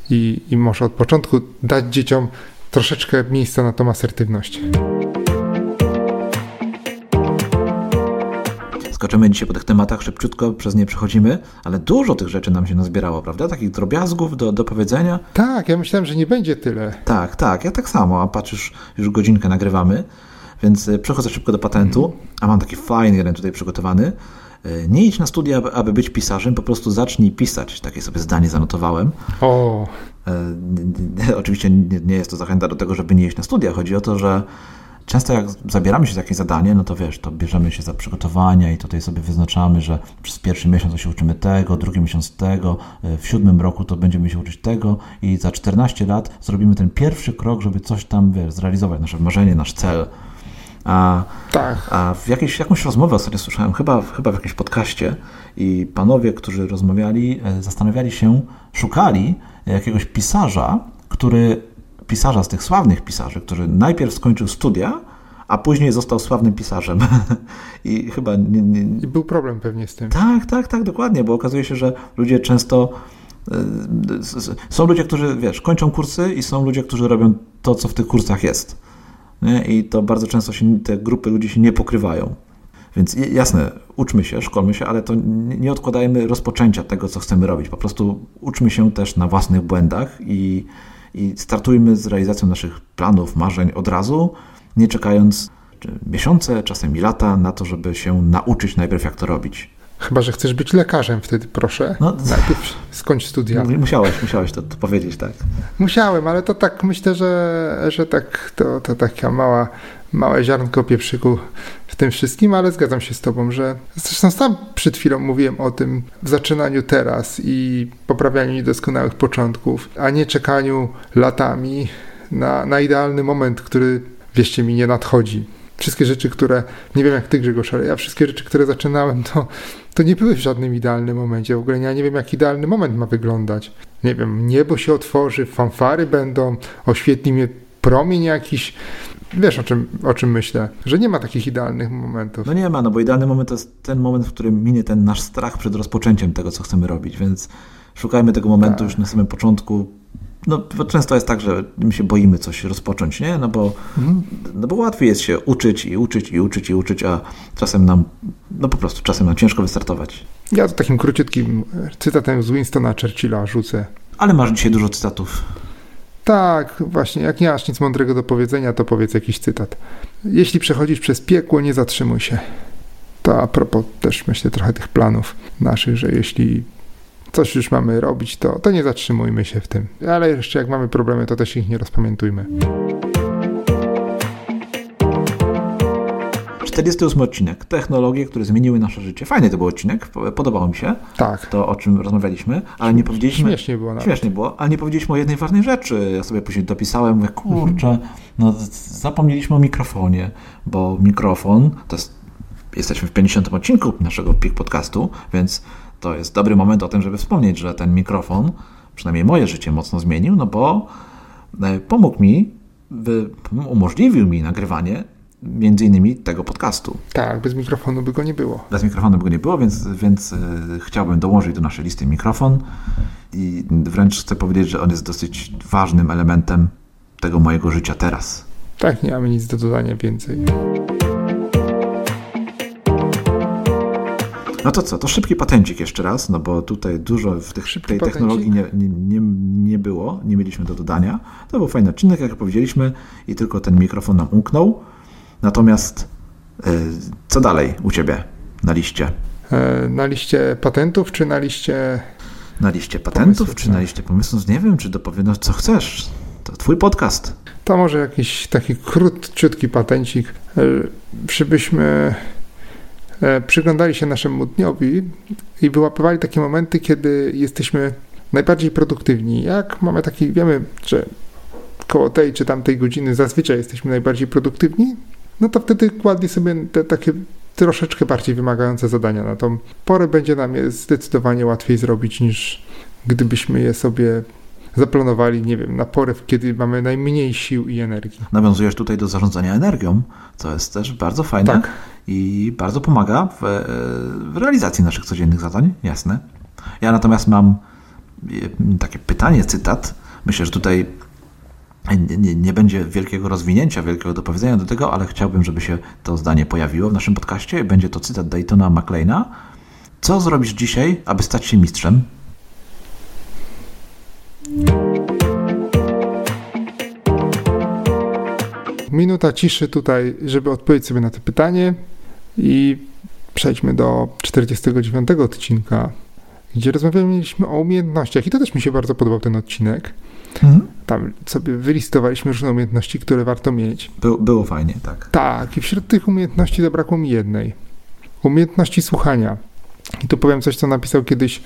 [SPEAKER 2] I, i może od początku dać dzieciom troszeczkę miejsca na tą asertywność.
[SPEAKER 1] Skoczymy dzisiaj po tych tematach szybciutko, przez nie przechodzimy, ale dużo tych rzeczy nam się nazbierało, prawda? Takich drobiazgów do, do powiedzenia.
[SPEAKER 2] Tak, ja myślałem, że nie będzie tyle.
[SPEAKER 1] Tak, tak, ja tak samo, a patrz, już, godzinkę nagrywamy, więc e, przechodzę szybko do patentu, a mam taki fajny jeden tutaj przygotowany. E, nie idź na studia, aby być pisarzem, po prostu zacznij pisać. Takie sobie zdanie zanotowałem.
[SPEAKER 2] O.
[SPEAKER 1] E, oczywiście nie, nie jest to zachęta do tego, żeby nie iść na studia. Chodzi o to, że często jak zabieramy się za jakieś zadanie, no to wiesz, to bierzemy się za przygotowania i tutaj sobie wyznaczamy, że przez pierwszy miesiąc to się uczymy tego, drugi miesiąc tego, e, w siódmym roku to będziemy się uczyć tego i za 14 lat zrobimy ten pierwszy krok, żeby coś tam, wiesz, zrealizować, nasze marzenie, nasz cel. A,
[SPEAKER 2] tak.
[SPEAKER 1] a w jakiejś, jakąś rozmowę ostatnio słyszałem, chyba, chyba w jakimś podcaście i panowie, którzy rozmawiali, e, zastanawiali się, szukali jakiegoś pisarza, który pisarza z tych sławnych pisarzy, który najpierw skończył studia, a później został sławnym pisarzem. I chyba nie, nie...
[SPEAKER 2] I był problem pewnie z tym.
[SPEAKER 1] Tak, tak, tak, dokładnie, bo okazuje się, że ludzie często e, są ludzie, którzy, wiesz, kończą kursy i są ludzie, którzy robią to, co w tych kursach jest. Nie? I to bardzo często się, te grupy ludzi się nie pokrywają. Więc jasne, uczmy się, szkolmy się, ale to nie odkładajmy rozpoczęcia tego, co chcemy robić. Po prostu uczmy się też na własnych błędach i i startujmy z realizacją naszych planów, marzeń od razu, nie czekając miesiące, czasem i lata na to, żeby się nauczyć najpierw, jak to robić.
[SPEAKER 2] Chyba, że chcesz być lekarzem wtedy, proszę. No, Najpierw skończ studia.
[SPEAKER 1] Musiałeś, musiałeś to, to, powiedzieć, tak.
[SPEAKER 2] Musiałem, ale to tak myślę, że, że tak, to, to taka mała, małe ziarnko pieprzyku w tym wszystkim, ale zgadzam się z tobą, że zresztą sam przed chwilą mówiłem o tym w zaczynaniu teraz i poprawianiu niedoskonałych początków, a nie czekaniu latami na, na idealny moment, który, wieście mi, nie nadchodzi wszystkie rzeczy, które, nie wiem jak ty Grzegorz, ale ja wszystkie rzeczy, które zaczynałem, to, to nie były w żadnym idealnym momencie. W ogóle ja nie wiem, jak idealny moment ma wyglądać. Nie wiem, niebo się otworzy, fanfary będą, oświetli mnie promień jakiś. Wiesz, o czym, o czym myślę, że nie ma takich idealnych momentów.
[SPEAKER 1] No nie ma, no bo idealny moment to jest ten moment, w którym minie ten nasz strach przed rozpoczęciem tego, co chcemy robić, więc szukajmy tego momentu tak. już na samym początku, no, często jest tak, że my się boimy coś rozpocząć, nie? No bo, mhm. no bo łatwiej jest się uczyć i uczyć i uczyć i uczyć, a czasem nam, no po prostu czasem nam ciężko wystartować.
[SPEAKER 2] Ja to takim króciutkim cytatem z Winstona Churchilla rzucę.
[SPEAKER 1] Ale masz dzisiaj dużo cytatów.
[SPEAKER 2] Tak, właśnie. Jak nie masz nic mądrego do powiedzenia, to powiedz jakiś cytat. Jeśli przechodzisz przez piekło, nie zatrzymuj się. To a propos też myślę trochę tych planów naszych, że jeśli coś już mamy robić, to, to nie zatrzymujmy się w tym. Ale jeszcze jak mamy problemy, to też ich nie rozpamiętujmy.
[SPEAKER 1] 48 odcinek. Technologie, które zmieniły nasze życie. Fajny to był odcinek, podobał mi się.
[SPEAKER 2] Tak.
[SPEAKER 1] To, o czym rozmawialiśmy, ale nie powiedzieliśmy...
[SPEAKER 2] Śmiesznie było nawet.
[SPEAKER 1] Śmiesznie było, ale nie powiedzieliśmy o jednej ważnej rzeczy. Ja sobie później dopisałem, mówię, kurczę, no zapomnieliśmy o mikrofonie, bo mikrofon to jest... Jesteśmy w 50 odcinku naszego PIK podcastu, więc to jest dobry moment o tym, żeby wspomnieć, że ten mikrofon, przynajmniej moje życie mocno zmienił, no bo e, pomógł mi, umożliwił mi nagrywanie między innymi tego podcastu.
[SPEAKER 2] Tak, bez mikrofonu by go nie było.
[SPEAKER 1] Bez mikrofonu by go nie było, więc, więc e, chciałbym dołożyć do naszej listy mikrofon i wręcz chcę powiedzieć, że on jest dosyć ważnym elementem tego mojego życia teraz.
[SPEAKER 2] Tak, nie mamy nic do dodania więcej.
[SPEAKER 1] No to co, to szybki patencik jeszcze raz, no bo tutaj dużo w tych, tej technologii nie, nie, nie, było, nie mieliśmy do dodania. To był fajny odcinek, jak powiedzieliśmy, i tylko ten mikrofon nam umknął. Natomiast yy, co dalej u Ciebie na liście?
[SPEAKER 2] E, na liście patentów, czy na liście...
[SPEAKER 1] Na liście patentów, pomysłów, czy na liście pomysłów? Nie wiem, czy dopowiedzą, co chcesz. To Twój podcast.
[SPEAKER 2] To może jakiś taki krótciutki patencik, żebyśmy E, przyglądali się naszemu dniowi i wyłapywali takie momenty, kiedy jesteśmy najbardziej produktywni. Jak mamy taki, wiemy, że koło tej czy tamtej godziny zazwyczaj jesteśmy najbardziej produktywni, no to wtedy kładli sobie te takie troszeczkę bardziej wymagające zadania. Na tą porę będzie nam je zdecydowanie łatwiej zrobić niż gdybyśmy je sobie zaplanowali, nie wiem, na porę, kiedy mamy najmniej sił i energii.
[SPEAKER 1] Nawiązujesz tutaj do zarządzania energią, co jest też bardzo fajne tak. i bardzo pomaga w, w realizacji naszych codziennych zadań, jasne. Ja natomiast mam e, takie pytanie, cytat. Myślę, że tutaj nie, nie, będzie wielkiego rozwinięcia, wielkiego dopowiedzenia do tego, ale chciałbym, żeby się to zdanie pojawiło w naszym podcaście. Będzie to cytat Daytona McLeana. Co zrobisz dzisiaj, aby stać się mistrzem?
[SPEAKER 2] Minuta ciszy tutaj, żeby odpowiedzieć sobie na to pytanie i przejdźmy do 49 odcinka, gdzie rozmawialiśmy o umiejętnościach i to też mi się bardzo podobał ten odcinek. Mhm. Tam sobie wylistowaliśmy różne umiejętności, które warto mieć.
[SPEAKER 1] By, było fajnie, tak.
[SPEAKER 2] Tak, i wśród tych umiejętności zabrakło mi jednej. Umiejętności słuchania. I tu powiem coś, co napisał kiedyś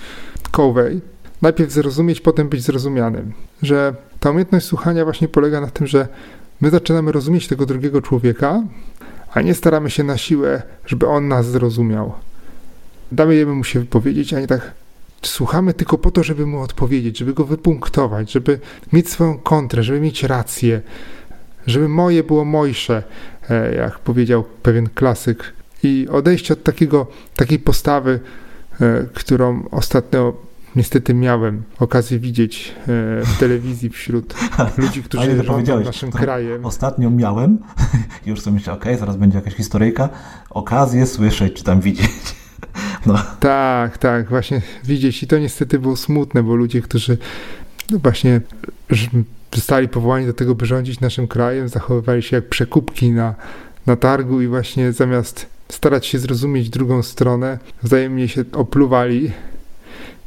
[SPEAKER 2] Covey, najpierw zrozumieć, potem być zrozumianym. Że ta umiejętność słuchania właśnie polega na tym, że my zaczynamy rozumieć tego drugiego człowieka, a nie staramy się na siłę, żeby on nas zrozumiał. Damy mu się wypowiedzieć, a nie tak słuchamy tylko po to, żeby mu odpowiedzieć, żeby go wypunktować, żeby mieć swoją kontrę, żeby mieć rację, żeby moje było mojsze, e, jak powiedział pewien klasyk. I odejście od takiego, takiej postawy, e, którą ostatnio niestety miałem okazję widzieć e, w telewizji wśród ludzi, którzy rządzą naszym krajem.
[SPEAKER 1] Ostatnio miałem, już sobie myślę, okej, okay, zaraz będzie jakaś historyjka, okazję słyszeć czy tam widzieć.
[SPEAKER 2] No. Tak, tak, właśnie widzieć i to niestety było smutne, bo ludzie, którzy no właśnie zostali powołani do tego, by rządzić naszym krajem, zachowywali się jak przekupki na, na targu i właśnie zamiast starać się zrozumieć drugą stronę, wzajemnie się opluwali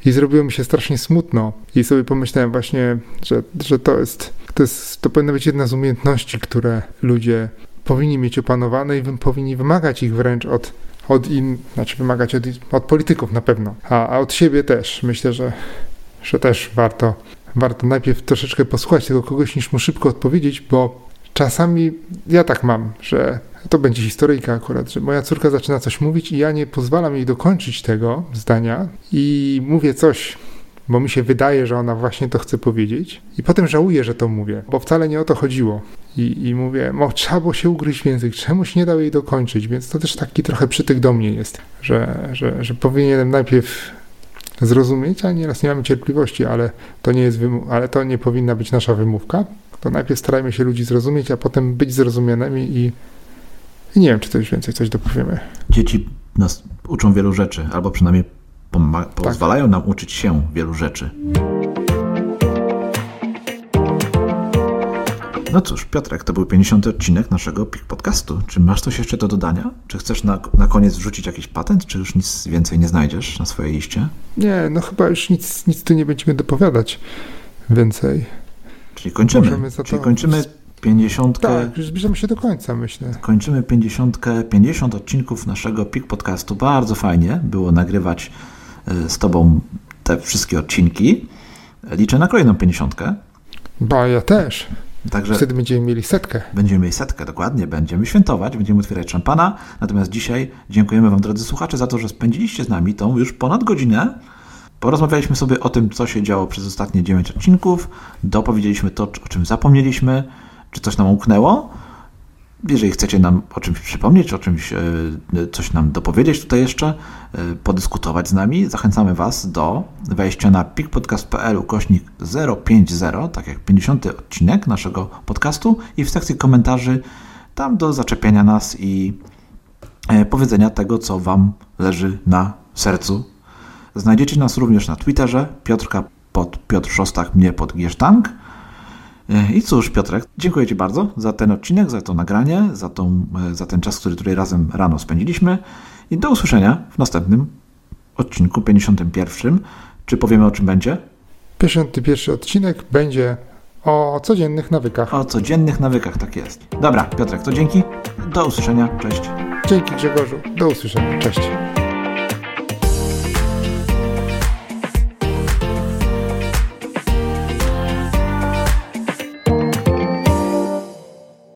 [SPEAKER 2] i zrobiło mi się strasznie smutno. I sobie pomyślałem właśnie, że, że to jest, to jest, to powinna być jedna z umiejętności, które ludzie powinni mieć opanowane i powinni wymagać ich wręcz od, od in, znaczy wymagać od, od polityków na pewno, a, a od siebie też. Myślę, że, że też warto, warto najpierw troszeczkę posłuchać tego kogoś, niż mu szybko odpowiedzieć, bo czasami ja tak mam, że to będzie historyjka akurat, że moja córka zaczyna coś mówić i ja nie pozwalam jej dokończyć tego zdania i mówię coś, bo mi się wydaje, że ona właśnie to chce powiedzieć i potem żałuję, że to mówię, bo wcale nie o to chodziło. I, i mówię, mo, trzeba było się ugryźć w język, czemuś nie dał jej dokończyć, więc to też taki trochę przytyk do mnie jest, że, że, że powinienem najpierw zrozumieć, a nieraz nie mamy cierpliwości, ale to nie jest ale to nie powinna być nasza wymówka. To najpierw starajmy się ludzi zrozumieć, a potem być zrozumianymi i i nie wiem, czy już więcej coś dopowiemy.
[SPEAKER 1] Dzieci nas uczą wielu rzeczy, albo przynajmniej. Pozwalają nam uczyć się wielu rzeczy. No cóż, Piotrek, to był 50. odcinek naszego PIK podcastu. Czy masz coś jeszcze do dodania? Czy chcesz na, na koniec wrzucić jakiś patent, czy już nic więcej nie znajdziesz na swojej liście?
[SPEAKER 2] Nie, no chyba już nic, nic tu nie będziemy dopowiadać więcej.
[SPEAKER 1] Czyli kończymy. Czyli kończymy 50.
[SPEAKER 2] Tak, już zbliżamy się do końca, myślę.
[SPEAKER 1] Kończymy 50, 50 odcinków naszego PIK podcastu. Bardzo fajnie było nagrywać z Tobą te wszystkie odcinki. Liczę na kolejną 50.
[SPEAKER 2] Ba, ja też. Także Wtedy będziemy mieli setkę.
[SPEAKER 1] Będziemy mieli setkę, dokładnie. Będziemy świętować, będziemy otwierać szampana. Natomiast dzisiaj dziękujemy Wam, drodzy słuchacze, za to, że spędziliście z nami tą już ponad godzinę. Porozmawialiśmy sobie o tym, co się działo przez ostatnie 9 odcinków. Dopowiedzieliśmy to, o czym zapomnieliśmy czy coś nam umknęło. Jeżeli chcecie nam o czymś przypomnieć, o czymś, e, coś nam dopowiedzieć tutaj jeszcze, e, podyskutować z nami, zachęcamy Was do wejścia na pikpodcast.pl ukośnik 050, tak jak 50 odcinek naszego podcastu i w sekcji komentarzy tam do zaczepienia nas i e, powiedzenia tego, co Wam leży na sercu. Znajdziecie nas również na Twitterze, Piotrka pod Piotr Szostak, mnie pod Giesztank. E, I cóż, Piotrek, dziękuję Ci bardzo za ten odcinek, za to nagranie, za, tą, e, za ten czas, który tutaj razem rano spędziliśmy. I do usłyszenia w następnym odcinku 51. Czy powiemy o czym będzie?
[SPEAKER 2] 51 odcinek będzie o codziennych nawykach.
[SPEAKER 1] O codziennych nawykach, tak jest. Dobra, Piotrek, to dzięki. Do usłyszenia. Cześć.
[SPEAKER 2] Dzięki Grzegorzu. Do usłyszenia. Cześć.